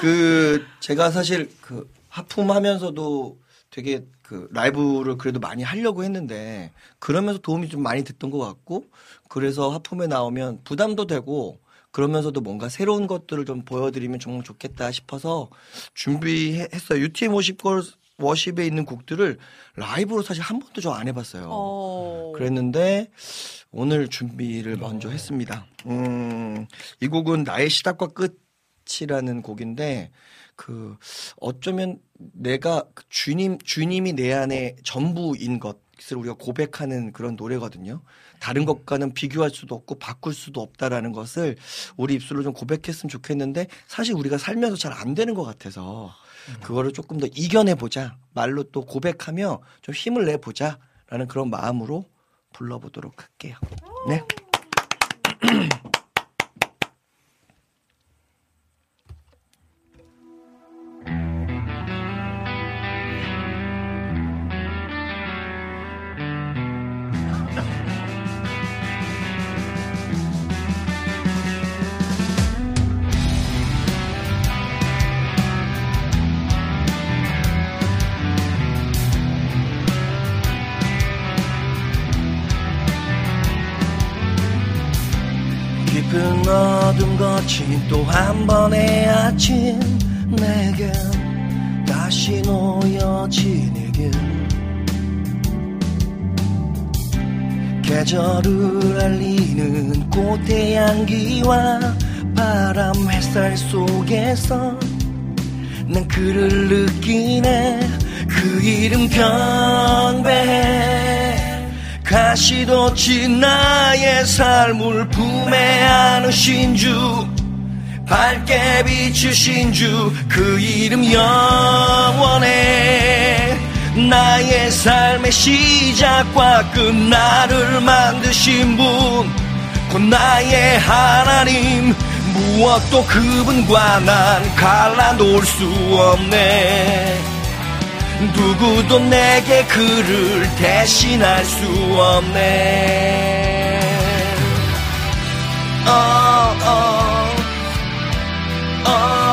그, 제가 사실 그 하품 하면서도 되게 그 라이브를 그래도 많이 하려고 했는데 그러면서 도움이 좀 많이 됐던 것 같고 그래서 하품에 나오면 부담도 되고 그러면서도 뭔가 새로운 것들을 좀 보여드리면 정말 좋겠다 싶어서 준비했어요. UTM 워십 워십에 있는 곡들을 라이브로 사실 한 번도 저 안 해봤어요.
어.
그랬는데 오늘 준비를 먼저 했습니다. 음, 이 곡은 나의 시작과 끝 이라는 곡인데 그 어쩌면 내가 그 주님 주님이 내 안에 전부인 것을 우리가 고백하는 그런 노래거든요. 다른 것과는 비교할 수도 없고 바꿀 수도 없다라는 것을 우리 입술로 좀 고백했으면 좋겠는데 사실 우리가 살면서 잘 안 되는 것 같아서 그거를 조금 더 이겨내 보자 말로 또 고백하며 좀 힘을 내 보자라는 그런 마음으로 불러보도록 할게요. 네. 깊은 어둠 거친 또 한 번의 아침. 내겐 다시 놓여지내길 계절을 알리는 꽃의 향기와 바람 햇살 속에서 난 그를 느끼네. 그 이름 경배해 가시돋친 나의 삶을 품에 안으신 주 밝게 비추신 주 그 이름 영원해. 나의 삶의 시작과 끝 나를 만드신 분 곧 나의 하나님. 무엇도 그분과 난 갈라놓을 수 없네 누구도 내게 그를 대신할 수 없네 어, 어, 어.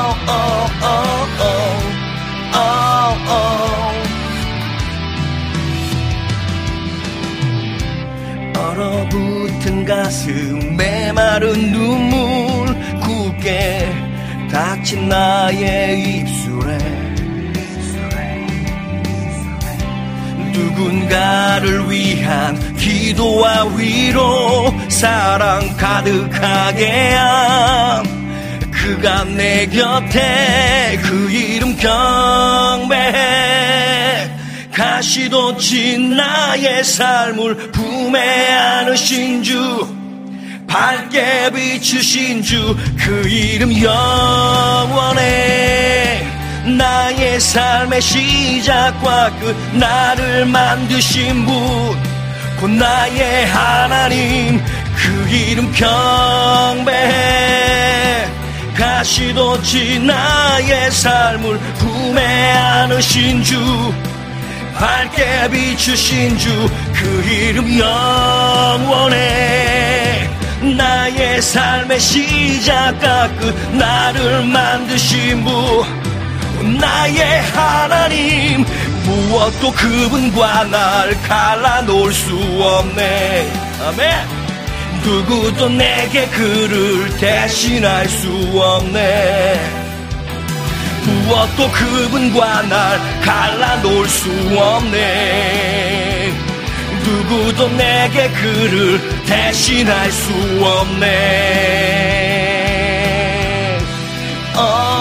얼어붙은 가슴 메마른 눈물 굳게 닫힌 나의 입 누군가를 위한 기도와 위로 사랑 가득하게 함. 그가 내 곁에 그 이름 경배해 가시돋친 나의 삶을 품에 안으신 주. 밝게 비추신 주. 그 이름 영원해 나의 삶의 시작과 끝 나를 만드신 분 곧 나의 하나님 그 이름 경배해 가시돋친 나의 삶을 품에 안으신 주 밝게 비추신 주 그 이름 영원해. 나의 삶의 시작과 끝 나를 만드신 분 나의 하나님 무엇도 그분과 날 갈라놓을 수 없네. 아멘. 누구도 내게 그를 대신할 수 없네. 무엇도 그분과 날 갈라놓을 수 없네. 누구도 내게 그를 대신할 수 없네. oh,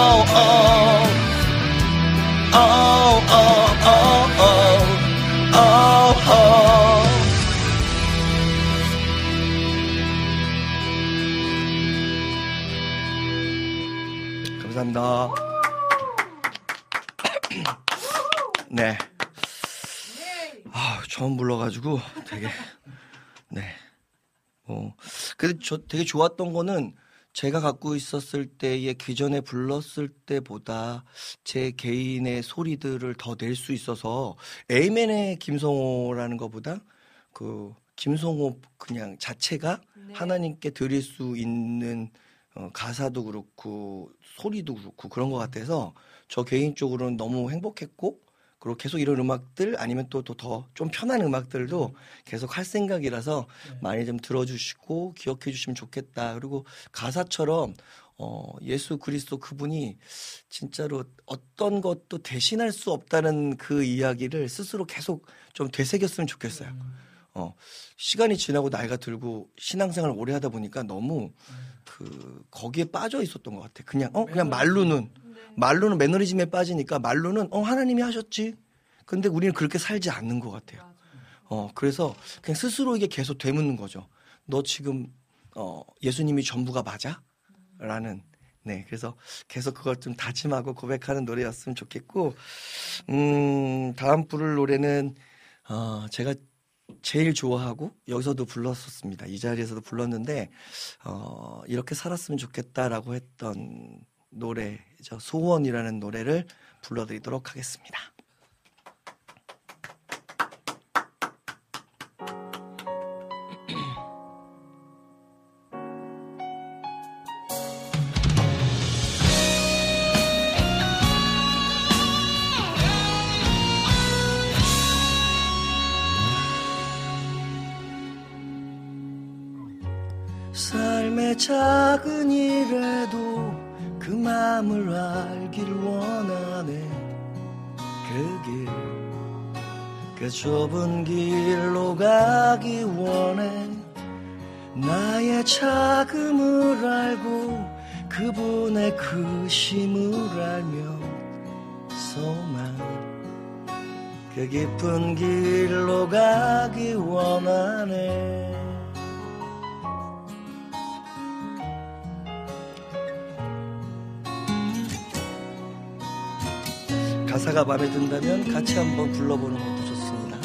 감사합니다. 네. 아, 처음 불러가지고 되게 네. 어, 근데 저 되게 좋았던 거는 제가 갖고 있었을 때의 기존에 불렀을 때보다 제 개인의 소리들을 더 낼 수 있어서 에이맨의 김성호라는 것보다 그 김성호 그냥 자체가 하나님께 드릴 수 있는 어, 가사도 그렇고 소리도 그렇고 그런 것 같아서 저 개인적으로는 너무 행복했고 그리고 계속 이런 음악들 아니면 또 더 좀 편한 음악들도 계속 할 생각이라서 많이 좀 들어주시고 기억해 주시면 좋겠다. 그리고 가사처럼 어, 예수 그리스도 그분이 진짜로 어떤 것도 대신할 수 없다는 그 이야기를 스스로 계속 좀 되새겼으면 좋겠어요. 어, 시간이 지나고 나이가 들고 신앙생활을 오래 하다 보니까 너무 그 거기에 빠져 있었던 것 같아. 그냥 어 그냥 말로는 말로는 매너리즘에 빠지니까 말로는 어 하나님이 하셨지. 근데 우리는 그렇게 살지 않는 것 같아요. 어 그래서 그냥 스스로 이게 계속 되묻는 거죠. 너 지금 어 예수님이 전부가 맞아? 라는 네 그래서 계속 그걸 좀 다짐하고 고백하는 노래였으면 좋겠고 음 다음 부를 노래는 어 제가 제일 좋아하고 여기서도 불렀었습니다. 이 자리에서도 불렀는데 어, 이렇게 살았으면 좋겠다라고 했던 노래죠. 소원이라는 노래를 불러드리도록 하겠습니다. 그 깊은 길로 가기 원하네. 가사가 마음에 든다면 같이 한번 불러보는 것도 좋습니다.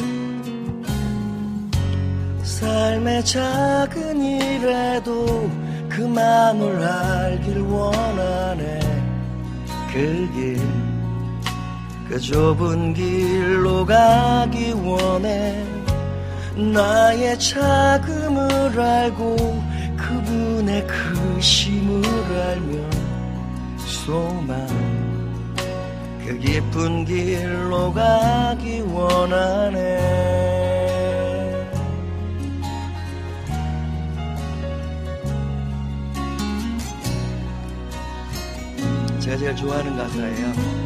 삶의 작은 일에도 그 마음을 알길 원하네. 그 길, 그 좁은 길로 가기 원해. 나의 자금을 알고 그분의 크심을 알며 소망. 그 깊은 길로 가기 원하네. 제가 제일 좋아하는 가사예요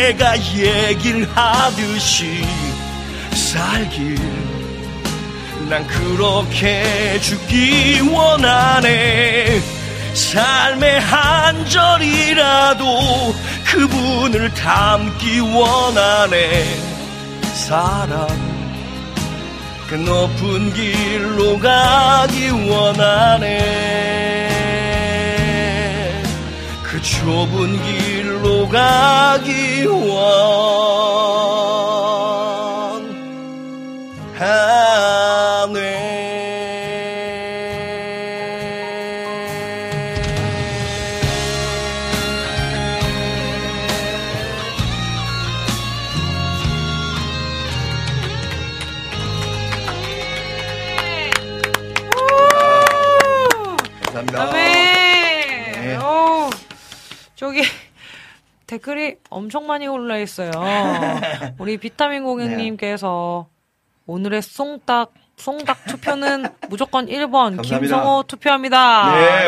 내가 얘기를 하듯이 살길. 난 그렇게 죽기 원하네. 삶의 한 절이라도 그분을 담기 원하네. 사랑 그 높은 길로 가기 원하네. 그 좁은 길로 가기 감사
댓글이 엄청 많이 올라 있어요. 우리 비타민 고객님께서 오늘의 송딱 송닭 투표는 무조건 1번
감사합니다.
김성호 투표합니다.
네.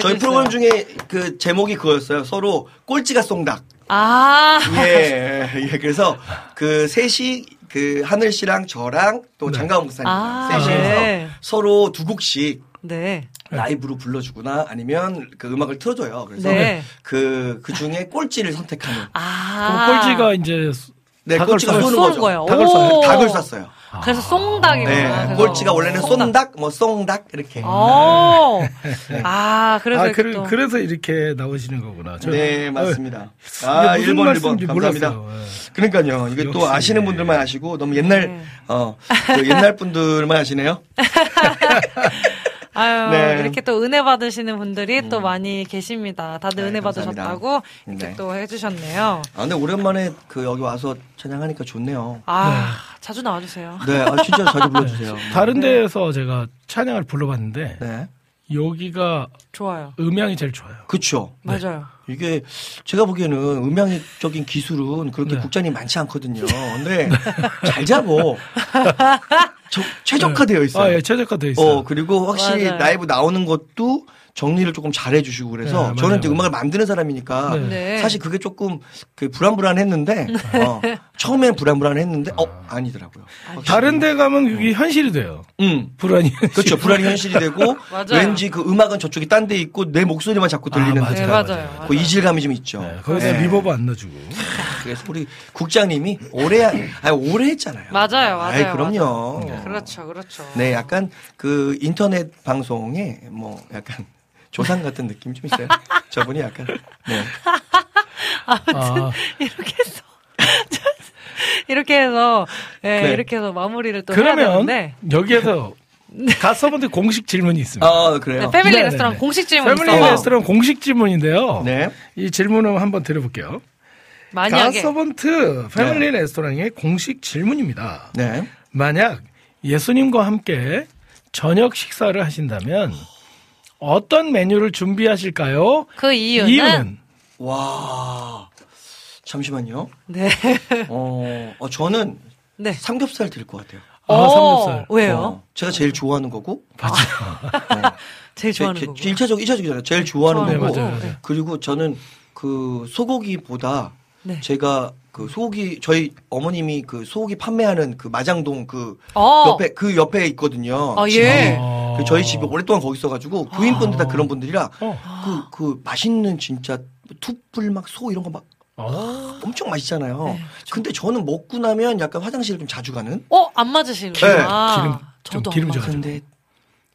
저희. 프로그램 중에 그 제목이 그거였어요. 서로 꼴찌가 쏭닥.
아,
예, 예. 그래서 그 셋이 그 하늘 씨랑 저랑 또 장가온 목사님
아,
셋이서
네.
서로 두 곡씩
네.
라이브로 불러주거나 아니면 그 음악을 틀어줘요. 그래서
네.
그, 그 중에 꼴찌를 선택하는.
아.
그럼 꼴찌가 이제
네, 꼴찌가
쏘는
거죠.
거예요.
닭을
오.
쐈어요. 닭을 쐈어요.
그래서 송닭이구나.
네,
그래서
꼴찌가 원래는 쏜닭, 뭐 쏭닭 이렇게.
오. 아, 그래서
아,
이렇게
그래,
또.
그래서 이렇게 나오시는 거구나. 저-
네, 맞습니다.
어,
아,
이게 무슨
1번,
말씀인지
1번. 감사합니다.
몰랐어요. 예.
그러니까요. 이게 또
역시.
아시는 분들만 아시고 너무 옛날,
네.
어, 그 옛날 분들만 아시네요.
아유,
네. 음.
이렇게 또 은혜 받으시는 분들이 또 많이 계십니다. 다들
네,
은혜
감사합니다.
받으셨다고 이렇게
네.
또 해주셨네요.
아, 근데 오랜만에 그 여기 와서 찬양하니까 좋네요.
아, 자주 나와주세요.
네, 아, 진짜 자주 불러주세요.
다른 데에서 제가 찬양을 불러봤는데
네.
여기가
좋아요.
음향이 제일 좋아요.
그쵸.
맞아요.
이게 제가 보기에는 음향적인 기술은 그렇게
네.
국장님 많지 않거든요. 근데 잘 잡어. 저- 최적화되어 있어요.
아, 예, 최적화돼 있어요.
어, 그리고 확실히
맞아요.
라이브 나오는 것도 정리를 조금 잘 해 주시고 그래서
네,
저는 이제. 음악을 만드는 사람이니까
네.
네.
사실 그게 조금 그 불안불안했는데 어, 처음엔 불안불안했는데 어 아니더라고요.
다른 데 가면 그게 현실이 돼요.
음.
불안이.
그렇죠. 불안이 현실이 되고. 왠지 그 음악은 저쪽에 딴데 있고 내 목소리만 자꾸 들리는
아,
네,
맞아요,
맞아요.
맞아요.
그 이질감이 좀 있죠.
네, 거기다
네.
reverb 안 넣어주고.
그래서 우리 국장님이 오래 아니 오래 했잖아요.
맞아요, 맞아요.
아이, 그럼요.
맞아요. 그렇죠, 그렇죠.
네, 약간 그 인터넷 방송에 뭐 약간 조상 같은 느낌 좀 있어요. 저분이 약간 네.
아,
이렇게 해서. 이렇게 해서, 예,
네.
이렇게 해서 마무리를 또 해야
그러면
되는데.
여기에서 가서번데 공식 질문이 있습니다.
아
네,
그래요.
패밀리
네,
레스토랑
네.
공식 질문
패밀리
있어서.
레스토랑 공식 질문인데요.
네.
이 질문을 한번 드려볼게요.
만약에
가서번트 패밀리 레스토랑의 공식 질문입니다.
네.
만약 예수님과 함께 저녁 식사를 하신다면 어떤 메뉴를 준비하실까요?
그 이유는,
이유는
와. 잠시만요.
네.
어, 어, 저는
네.
삼겹살 드릴 것 같아요.
아,
어,
삼겹살.
왜요?
어, 제가 제일 좋아하는 거고.
제일 좋아하는
제,
거고.
제, 1차적, 1차적이잖아요. 제일 좋아하는
네,
거고.
맞아요, 맞아요.
그리고 저는 그 소고기보다
네.
제가 그 소고기 저희 어머님이 그 소고기 판매하는 그 마장동 그
어.
옆에 그 옆에 있거든요.
아. 예.
어.
그 저희 집이 오랫동안 거기 있어가지고 부인분들 다 그런 분들이라
어.
그 그 맛있는 진짜 툭불 막 소 이런 거막
어.
엄청 맛있잖아요.
네,
근데 저는 먹고 나면 약간 화장실을 좀 자주 가는.
어, 안 맞으시는구나.
네,
기름 좀
저도 안
기름져
맞아요.
가지고.
근데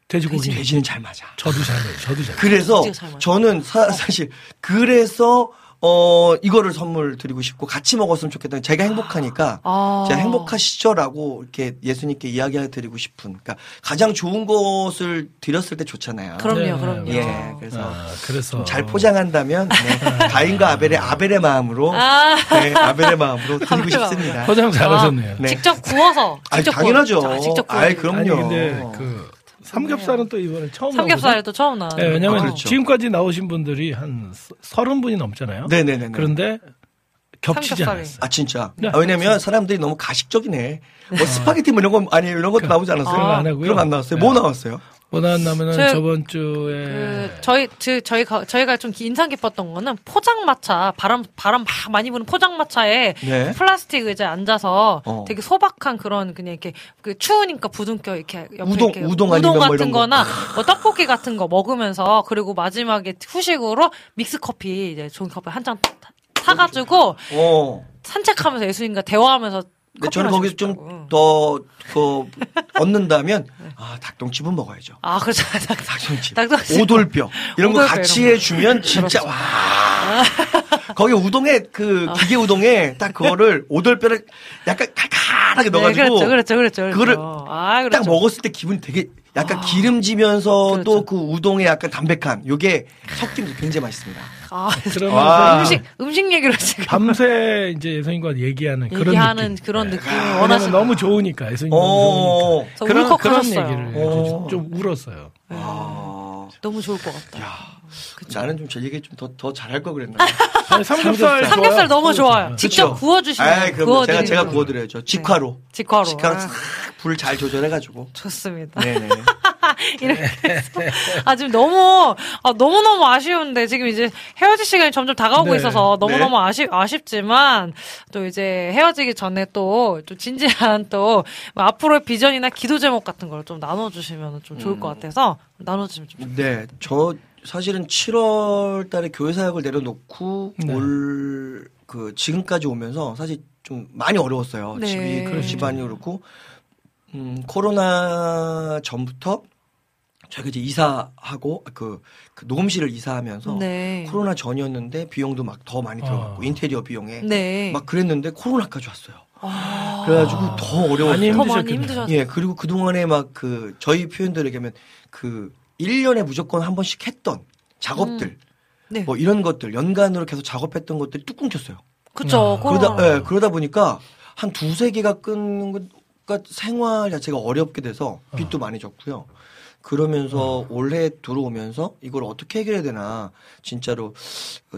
돼지고기.
돼지는 잘 맞아.
저도 잘 먹어요. 저도 잘. 먹어요.
그래서
잘 맞아.
저는 사, 사실 그래서 어 이거를 선물 드리고 싶고 같이 먹었으면 좋겠다. 제가 행복하니까
아.
제가 행복하시죠라고 이렇게 예수님께 이야기 드리고 싶은. 그러니까 가장 좋은 것을 드렸을 때 좋잖아요.
그럼요,
네,
그럼요.
예, 그래서
아, 그래서
좀잘 포장한다면 네, 가인과 아벨의 아벨의 마음으로
아.
네, 아벨의 마음으로 드리고
아벨의
싶습니다.
포장 잘하셨네요.
네.
직접 구워서.
아니
직접
당연하죠.
구워. 자, 직접 구워.
아이 그럼요.
아니 근데 그 삼겹살은 또 이번에 처음
삼겹살도 처음 나왔
네, 왜냐면
아, 그렇죠.
지금까지 나오신 분들이 한 서른 분이 넘잖아요.
네네네.
그런데 겹치지
삼겹살이.
않았어요.
아 진짜.
네.
아, 왜냐면 사람들이 너무 가식적이네. 뭐 스파게티 뭐 이런 거 아니 이런 것도 나오지 않았어요?
그런 거안 하고요.
그런 거안 나왔어요.
네.
뭐 나왔어요?
뭐 나왔냐면은
저-
저번 주에
그 저희 저, 저희 가 저희가 좀 인상 깊었던 거는 포장마차 바람 바람 막 많이 부는 포장마차에
네.
플라스틱 의자에 앉아서
어.
되게 소박한 그런 그냥 이렇게 그 추우니까 부둥켜 이렇게 옆에
우동-
이렇게
우동 아니면 뭐
같은
거.
거나 뭐 떡볶이 같은 거 먹으면서 그리고 마지막에 후식으로 믹스 커피 이제 좋은 커피 한잔 타가지고
어.
산책하면서 예수님과 대화하면서
근데 저는 거기서. 좀 더 그 얻는다면 아 닭똥집은 먹어야죠.
아 그렇죠
닭똥집,
닭똥집.
오돌뼈 이런 거
오돌뼈
같이
이런 거.
해주면 진짜
그렇죠.
와. 거기 우동에 그 기계 우동에 딱 그거를 오돌뼈를 약간 칼칼하게
네,
넣어가지고
그렇죠 그렇죠 그렇죠 그렇죠.
그거를
아, 그렇죠.
딱 먹었을 때 기분이 되게 약간 기름지면서
그렇죠.
또그 우동의 약간 담백한 요게 섞이면서 굉장히 맛있습니다.
아,
그러면서
와.
음식 음식 얘기를 지금
밤새 이제 예수님과 얘기하는 그런
얘기하는
느낌.
그런 느낌을
왜냐면
원하시는
너무 좋으니까 예수님 너무
어.
좋으니까
저
그런 그런. 얘기를
어.
좀 울었어요.
아.
너무 좋을 것 같다.
야, 나는 좀저 얘기 좀 더 더 잘할 걸 그랬나?
아니, 삼겹살
삼겹살 너무 좋아요.
그쵸?
직접
그쵸?
구워 주시면
아이, 그럼 제가 제가
거.
구워 드려야죠. 직화로.
직화로.
직화로
아,
싹불 잘 조절해 가지고.
좋습니다.
네 네.
이렇게 해서 아 지금 너무 아, 너무 너무 아쉬운데 지금 이제 헤어질 시간이 점점 다가오고
네.
있어서 너무
네.
너무 아쉽 아쉽지만 또 이제 헤어지기 전에 또 좀 진지한 또 뭐 앞으로의 비전이나 기도 제목 같은 걸 좀 나눠주시면 좀 좋을
음.
것 같아서 나눠주시면 좀.
네, 저 사실은 7월 달에 교회 사역을 내려놓고
네.
올그 지금까지 오면서 사실 좀 많이 어려웠어요.
네.
집이 그
그러시죠.
집안이 그렇고 음, 코로나 전부터 저희가 이제 이사하고 그, 그 녹음실을 이사하면서
네.
코로나 전이었는데 비용도 막 더 많이 들어갔고
아.
인테리어 비용에
네.
막 그랬는데 코로나까지 왔어요.
아.
그래가지고 더 어려웠어요.
많이
더 많이
힘드셨겠네요.
힘드셨.
예, 그리고 그 동안에 막 그 저희 표현대로 얘기하면 그 1년에 무조건 한 번씩 했던 작업들
네.
뭐 이런 것들 연간으로 계속 작업했던 것들이 뚝 끊겼어요.
그쵸.
아.
그러다 예, 그러다 보니까 한 두세 개가 끊는 것과 생활 자체가 어렵게 돼서 빚도 많이 졌고요. 그러면서 올해 들어오면서 이걸 어떻게 해결해야 되나 진짜로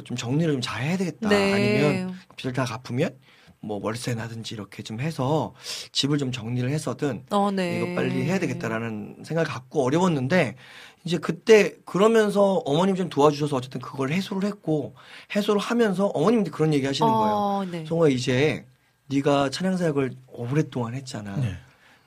좀 정리를 좀 잘 해야 되겠다.
네.
아니면 빚을 다 갚으면 뭐 월세나든지 이렇게 좀 해서 집을 좀 정리를 해서든
어, 네.
이거 빨리 해야 되겠다라는 생각을 갖고 어려웠는데 이제 그때 그러면서 어머님 좀 도와주셔서 어쨌든 그걸 해소를 했고 해소를 하면서 어머님도 그런 얘기 하시는 거예요.
어, 네.
성호야 이제 네가 찬양 사역을 오랫동안 했잖아.
네.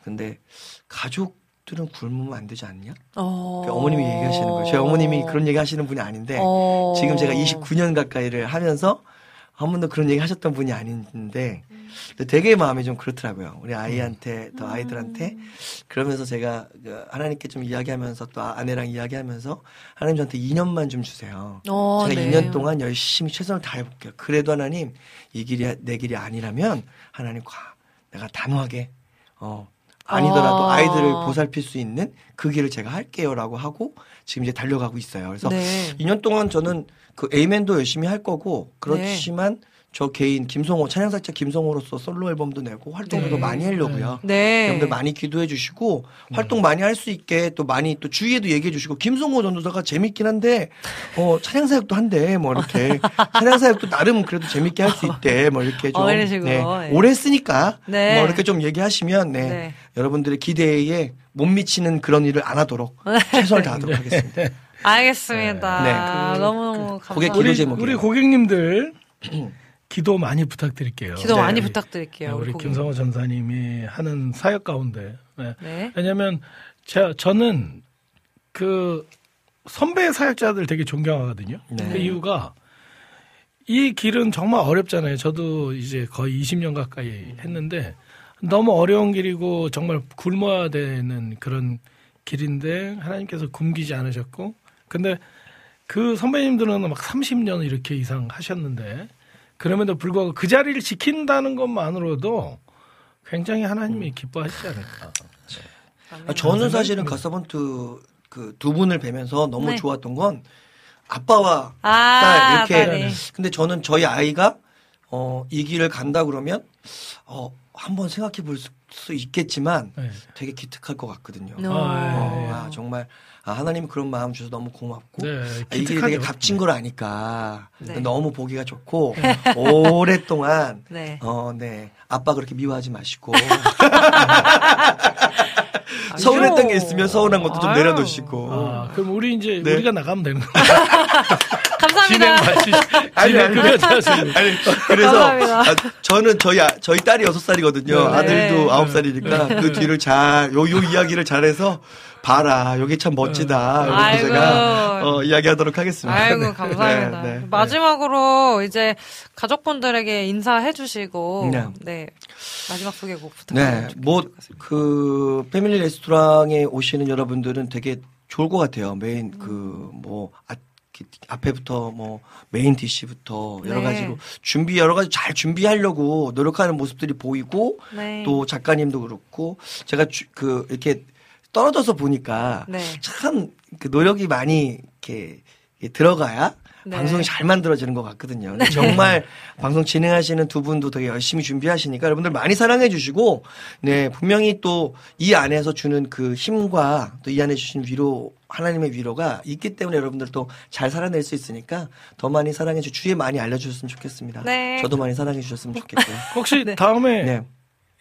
근데 가족들은 굶으면 안 되지 않냐?
어.
그 어머님이 얘기하시는 거예요. 제 어머님이 그런 얘기 하시는 분이 아닌데
어.
지금 제가 29년 가까이를 하면서 한 번도 그런 얘기 하셨던 분이 아닌데 근데 되게 마음이 좀 그렇더라고요. 우리 아이한테 더 아이들한테 그러면서 제가 그 하나님께 좀 이야기하면서 또 아내랑 이야기하면서 하나님 저한테 2년만 좀 주세요.
어,
제가
네.
2년 동안 열심히 최선을 다해볼게요. 그래도 하나님 이 길이 내 길이 아니라면 하나님 과 내가 단호하게 어 아니더라도
아.
아이들을 보살필 수 있는 그 길을 제가 할게요라고 하고 지금 이제 달려가고 있어요. 그래서
네.
2년 동안 저는 그 에이맨도 열심히 할 거고 그렇지만 저 개인 김성호 찬양사자 김성호로서 솔로 앨범도 내고 활동도 더
네.
많이 하려고요.
네.
여러분들 많이 기도해 주시고 활동 많이 할 수 있게 또 많이 또 주위에도 얘기해 주시고 김성호 전도사가 재밌긴 한데 어 찬양 사역도 한대 뭐 이렇게 찬양 사역도 나름 그래도 재밌게 할 수 있대 뭐 이렇게 좀
어, 이런 식으로.
네,
네.
오래 했으니까
네.
뭐 이렇게 좀 얘기하시면 네,
네.
여러분들의 기대에 못 미치는 그런 일을 안 하도록 최선을 다하도록 하겠습니다.
알겠습니다.
네.
너무너무
고개
감사합니다.
기도
우리,
제목이에요.
우리 고객님들 기도 많이 부탁드릴게요.
기도
네.
많이 부탁드릴게요.
네, 우리
고객님.
김성호 전사님이 하는 사역 가운데. 네.
네.
왜냐면 제 저는 그 선배 사역자들 되게 존경하거든요.
네.
그 이유가 이 길은 정말 어렵잖아요. 저도 이제 거의 20년 가까이 했는데 너무 어려운 길이고 정말 굶어야 되는 그런 길인데 하나님께서 굶기지 않으셨고 근데 그 선배님들은 막 30년 이렇게 이상 하셨는데 그럼에도 불구하고 그 자리를 지킨다는 것만으로도 굉장히 하나님이 기뻐하시지 않을까.
아, 저는 사실은 가서번트 그 두 분을 뵈면서 너무
네.
좋았던 건 아빠와
아,
딸 이렇게
딸이.
근데 저는 저희 아이가 어, 이 길을 간다 그러면 어, 한번 생각해 볼 수 있겠지만
네.
되게 기특할 것 같거든요.
어.
어,
예.
아, 정말 아, 하나님 그런 마음 주셔서 너무 고맙고
네,
아, 이 길이 되게. 값진 걸 아니까
네.
너무 보기가 좋고 오랫동안
네.
어, 네. 아빠 그렇게 미워하지 마시고. 서운했던 게 있으면 서운한 것도 좀
아유.
내려놓으시고
아, 그럼 우리 이제
네.
우리가 나가면 되는 거예요. 진행
감사합니다.
마치
아니,
진행
아니. 아니, 그래서
감사합니다.
아, 저는 저희 아- 저희 딸이 여섯 살이거든요.
네.
아들도 아홉 살이니까 그 뒤를 잘요 요 이야기를 잘해서 봐라. 여기 참 멋지다. 이렇게
아이고.
제가 어, 이야기하도록 하겠습니다.
아이고
네.
감사합니다.
네, 네.
마지막으로 이제 가족분들에게 인사해 주시고
네.
네. 마지막 소개곡
네,
부탁드립니다.
뭐그 패밀리 레스토랑에 오시는 여러분들은 되게 좋을 것 같아요. 메인 그뭐 앞에부터 뭐 메인 디시부터 여러
네.
가지로 준비 여러 가지 잘 준비하려고 노력하는 모습들이 보이고
네.
또 작가님도 그렇고 제가 주- 그 이렇게 떨어져서 보니까
네.
참그 노력이 많이 이렇게 들어가야
네.
방송이 잘 만들어지는 것 같거든요. 근데 정말 방송 진행하시는 두 분도 되게 열심히 준비하시니까 여러분들 많이 사랑해 주시고, 네, 분명히 또 이 안에서 주는 그 힘과 또 이 안에 주신 위로, 하나님의 위로가 있기 때문에 여러분들 또 잘 살아낼 수 있으니까 더 많이 사랑해 주, 주위에 많이 알려주셨으면 좋겠습니다.
네.
저도 많이 사랑해 주셨으면 좋겠고요.
혹시
네.
다음에
네.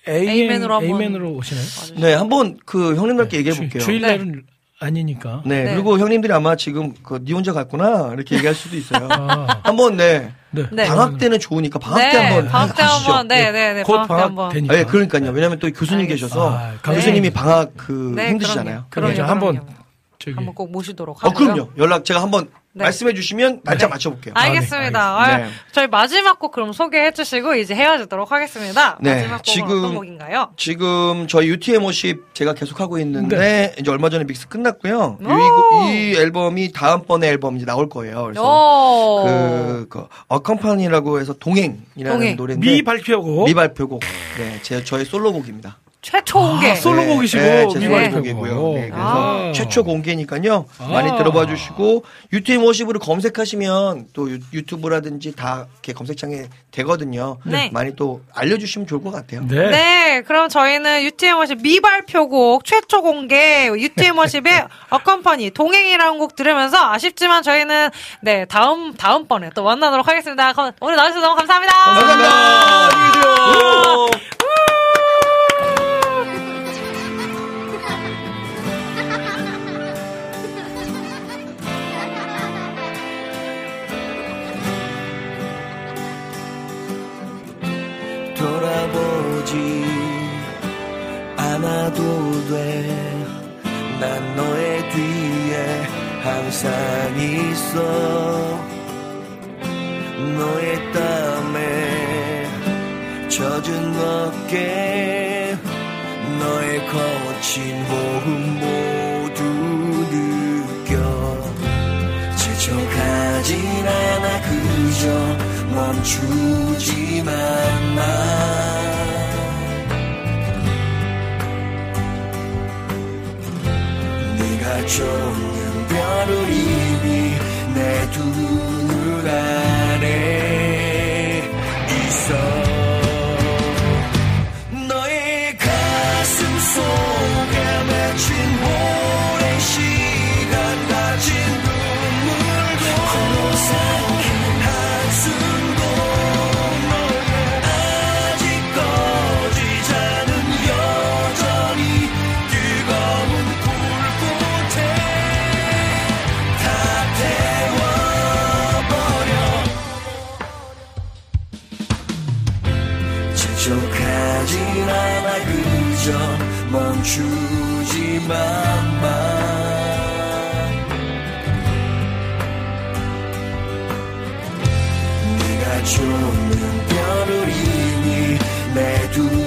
A맨으로 한번
A맨으로 오시나요?
네, 한번 그 형님들께 얘기해
주-
볼게요.
주일날은 아니니까.
네,
네.
그리고 형님들이 아마 지금 그니 혼자 갔구나 이렇게 얘기할 수도 있어요.
아,
한번 네.
네.
네.
방학 때는 좋으니까 방학 때
네,
한번
방학 때. 한번 네, 네, 네.
곧
방학 때
방학
한번
되니까.
네, 그러니까요. 왜냐면 또 교수님
알겠습니다.
계셔서
아, 그럼요.
교수님이 방학 그
네,
힘드시잖아요.
그럼요.
그러니까
그럼요.
한번 저기
한번 꼭 모시도록
어,
하고요.
그럼요. 연락 제가 한번
네.
말씀해 주시면 날짜 맞춰볼게요.
아, 네,
알겠습니다.
알겠습니다.
아,
네.
저희 마지막 곡 그럼 소개해 주시고 이제 헤어지도록 하겠습니다.
네,
마지막 곡은
지금-
어떤 곡인가요?
지금 저희 UTM 모십 제가 계속 하고 있는데
네.
이제 얼마 전에 믹스 끝났고요. 이,
오.
이 앨범이 다음번에 앨범 이제 나올 거예요. 그래서
오.
그, 그 accompany라고 해서 동행이라는
동행.
노래인데
미 발표곡.
미 발표곡. 네, 제 저의 솔로곡입니다.
최초 공개.
아, 솔로 곡이시고
네, 제
미발표곡.
솔로곡이고요. 네, 그래서
아.
최초 공개니까요.
아.
많이 들어봐 주시고 UTM Worship으로 검색하시면 또 유, 유튜브라든지 다 이렇게 검색창에 되거든요.
네.
많이 또 알려주시면 좋을 것 같아요.
네.
네, 그럼 저희는 UTM Worship 미발표곡 최초 공개 UTM 워십의 어컴퍼니 동행이라는 곡 들으면서 아쉽지만 저희는 네 다음 다음 번에 또 만나도록 하겠습니다. 그럼 오늘 나와주셔서 너무 감사합니다.
감사합니다. 안녕히 계세
돌아보지 않아도 돼. 난 너의 뒤에 항상 있어. 너의 땀에 젖은 어깨, 너의 거친 호흡 모두 느껴. 지쳐가진 않아 멈추지만 마. 네가 쫓는 별을 이미 내두 눈 안에
오진 그저 멈추지만. 마 네가 쫓는 벼루리니 내 두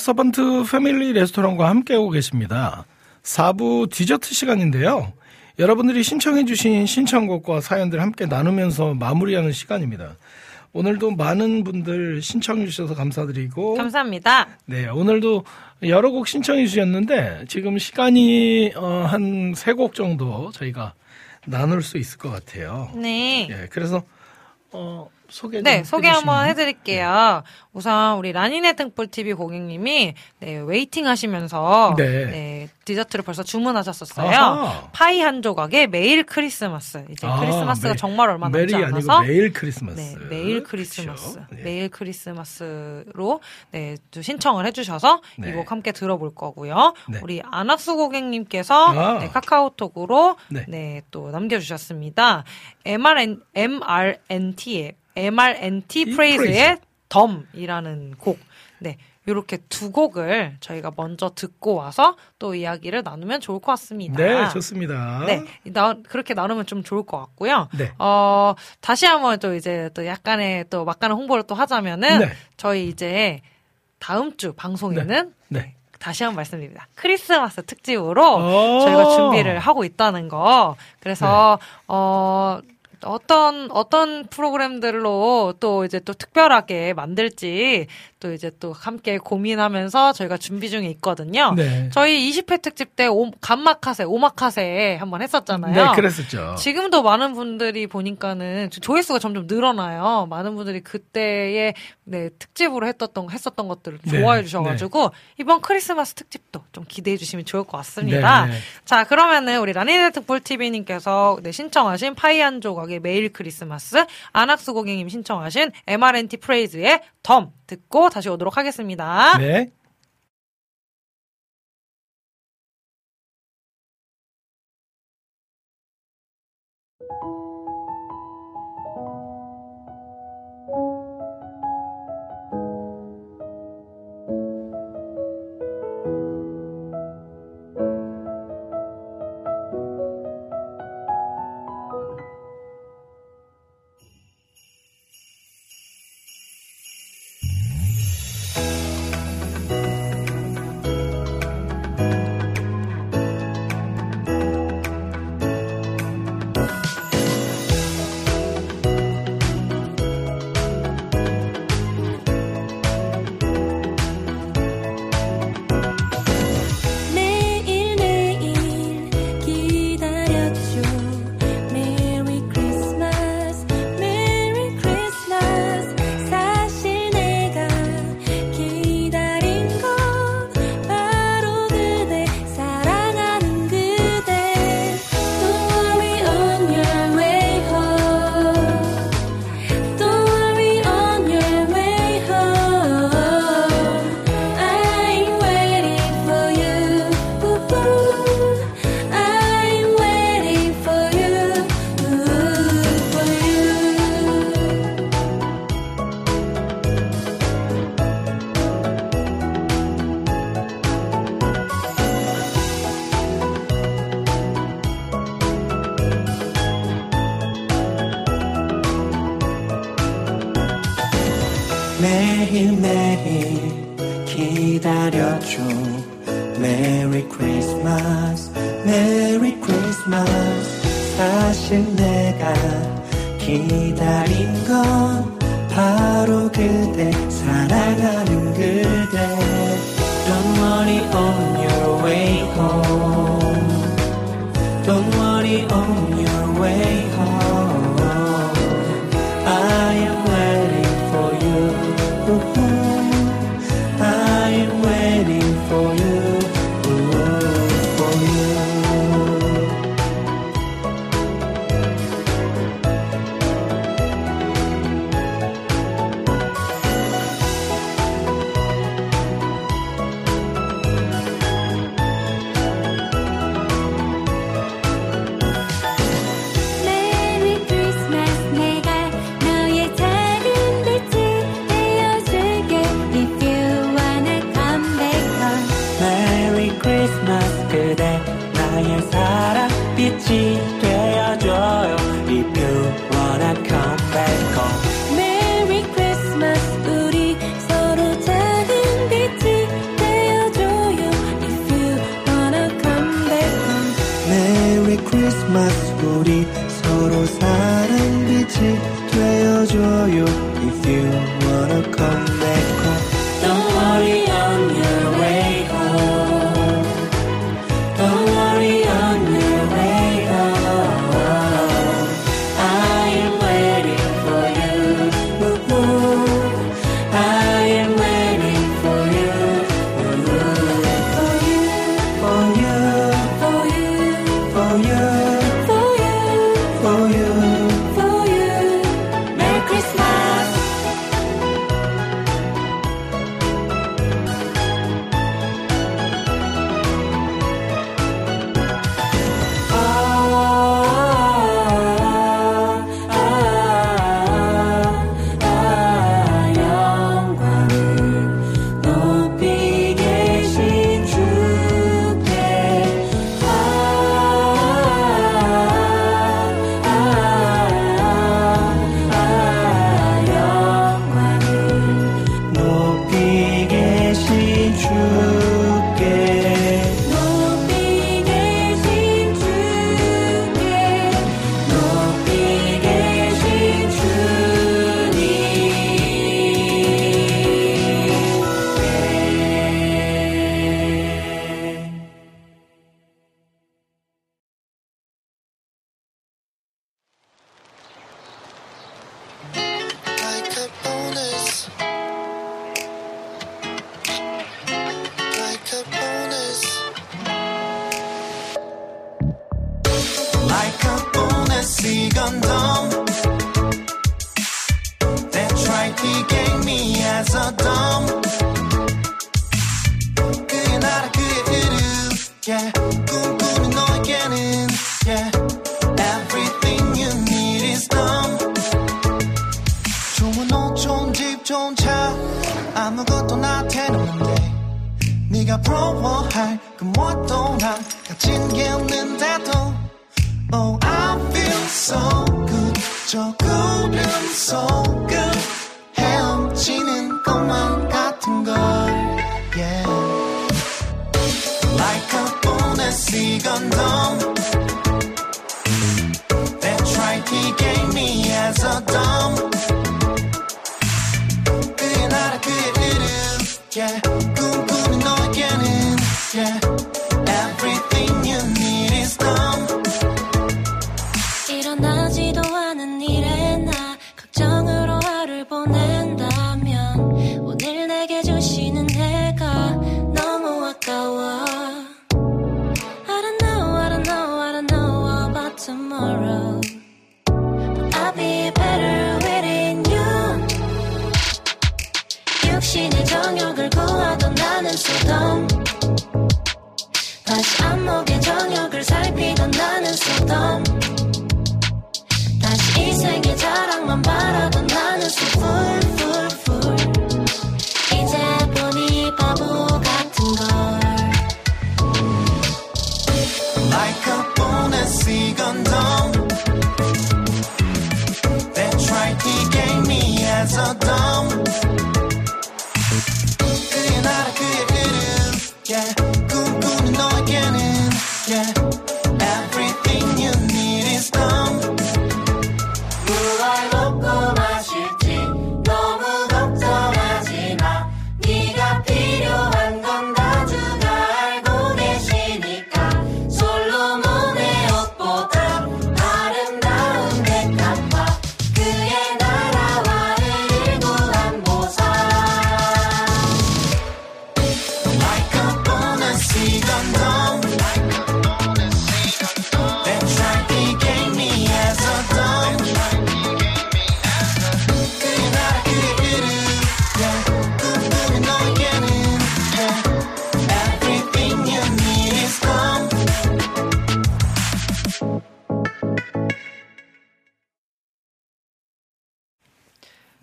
가서번트 패밀리 레스토랑과 함께하고 계십니다. 4부 디저트 시간인데요. 여러분들이 신청해주신 신청곡과 사연들 함께 나누면서 마무리하는 시간입니다. 오늘도 많은 분들 신청해주셔서 감사드리고.
감사합니다.
네, 오늘도 여러 곡 신청해 주셨는데 지금 시간이 어, 한 세 곡 정도 저희가 나눌 수 있을 것 같아요.
네.
예, 그래서 어, 소개 좀
네, 소개 한번
해주시면.
해드릴게요. 우선 우리 라니네 등불 TV 고객님이 네, waiting 하시면서
네.
네, 디저트를 벌써 주문하셨었어요.
아하.
파이 한 조각에 매일 크리스마스. 이제
아,
크리스마스가
매-
정말 얼마 남지 않아서
매일 크리스마스.
네, 매일 크리스마스.
네.
매일 크리스마스로 네, 또 신청을 해주셔서
네.
이곡 함께 들어볼 거고요.
네.
우리 아나수 고객님께서
아.
네, 카카오톡으로
네.
네. 또 남겨주셨습니다. MRN, MRNT의 MRNT
이
프레이즈의 덤이라는 곡. 네. 요렇게 두 곡을 저희가 먼저 듣고 와서 또 이야기를 나누면 좋을 것 같습니다.
네, 좋습니다.
네, 나, 그렇게 나누면 좀 좋을 것 같고요.
네.
어, 다시 한번 또 이제 또 약간의 또 막간의 홍보를 또 하자면은
네.
저희 이제 다음 주 방송에는
네.
다시 한번 말씀드립니다. 크리스마스 특집으로
오.
저희가 준비를 하고 있다는 거. 그래서 어 어떤 어떤 프로그램들로 또 이제 또 특별하게 만들지 또또 이제 또 함께 고민하면서 저희가 준비 중에 있거든요.
네.
저희 20회 특집 때 오, 감마카세, 오마카세 한번 했었잖아요.
네, 그랬었죠.
지금도 많은 분들이 보니까는 조- 조회수가 점점 늘어나요. 많은 분들이 그때의 네, 특집으로 했었던 했었던 것들을
네,
좋아해 주셔가지고 이번 크리스마스 특집도 좀 기대해 주시면 좋을 것 같습니다.
네.
자 그러면은 우리 라니네트볼 TV님께서 네, 신청하신 파이안 조각의 매일 크리스마스 안학수 고객님 신청하신 MRNT 프레이즈의 덤 듣고 다시 오도록 하겠습니다.
네.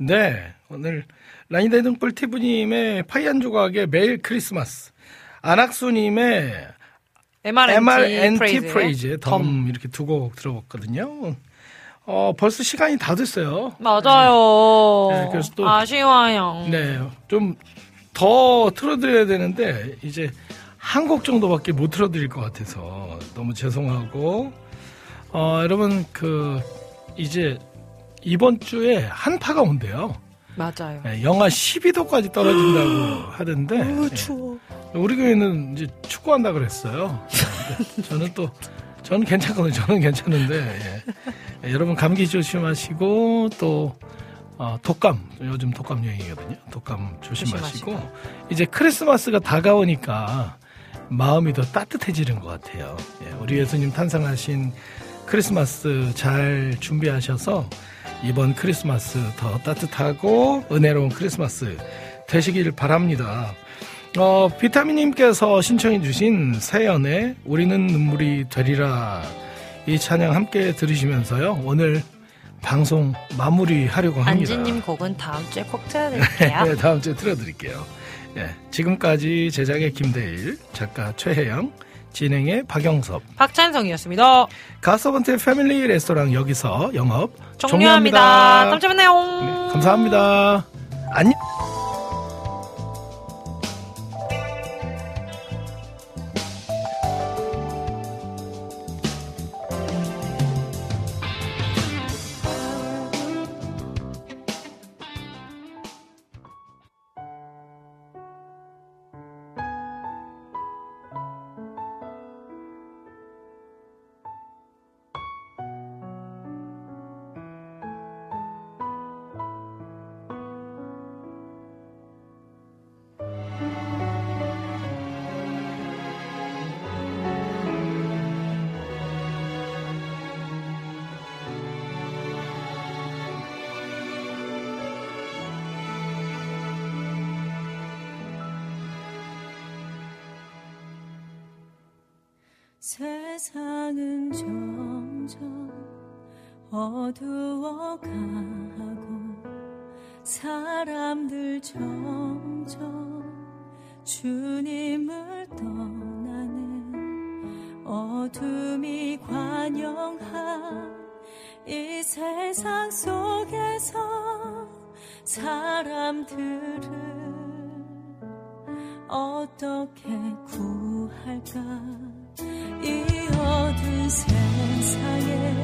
네,
오늘 라니다
등불 티브님의 파이안 조각의 매일 크리스마스, 안학수님의
MRNT,
MRNT
프레이즈의
덤
덤.
이렇게 두 곡 들어봤거든요. 어, 벌써 시간이 다 됐어요.
맞아요.
네, 그래서 또-
아쉬워요.
네, 좀 더 틀어드려야 되는데 이제 한 곡 정도밖에 못 틀어드릴 것 같아서 너무 죄송하고 어, 여러분 그 이제 이번 주에 한파가 온대요.
맞아요.
네, 영하 12도까지 떨어진다고 하던데
너무
예,
추워.
우리 교회는 이제 축구한다 그랬어요. 네, 저는 또 저는 괜찮거든요. 저는 괜찮은데 예. 예, 여러분 감기 조심하시고 또 어, 독감 요즘 독감 유행이거든요. 독감 조심하시고 이제 크리스마스가 다가오니까 마음이 더 따뜻해지는 것 같아요. 예, 우리 예수님 탄생하신 크리스마스 잘 준비하셔서 이번 크리스마스 더 따뜻하고 은혜로운 크리스마스 되시길 바랍니다. 어, 비타민님께서 신청해주신 세연의 우리는 눈물이 되리라 이 찬양 함께 들으시면서요. 오늘 방송 마무리하려고 합니다.
안지님 곡은 다음 주에 꼭 틀어드릴게요.
네, 다음 주에 틀어드릴게요. 예, 지금까지 제작의 김대일, 작가 최혜영, 진행의 박영섭,
박찬성이었습니다.
가서번트의 패밀리 레스토랑 여기서 영업
종료합니다.
종료합니다.
다음 주에 만나요.
네, 감사합니다. 안녕.
어두워가고 사람들 점점
주님을 떠나는 어둠이 관영한 이 세상 속에서 사람들을 어떻게 구할까? 이 어두운 세상에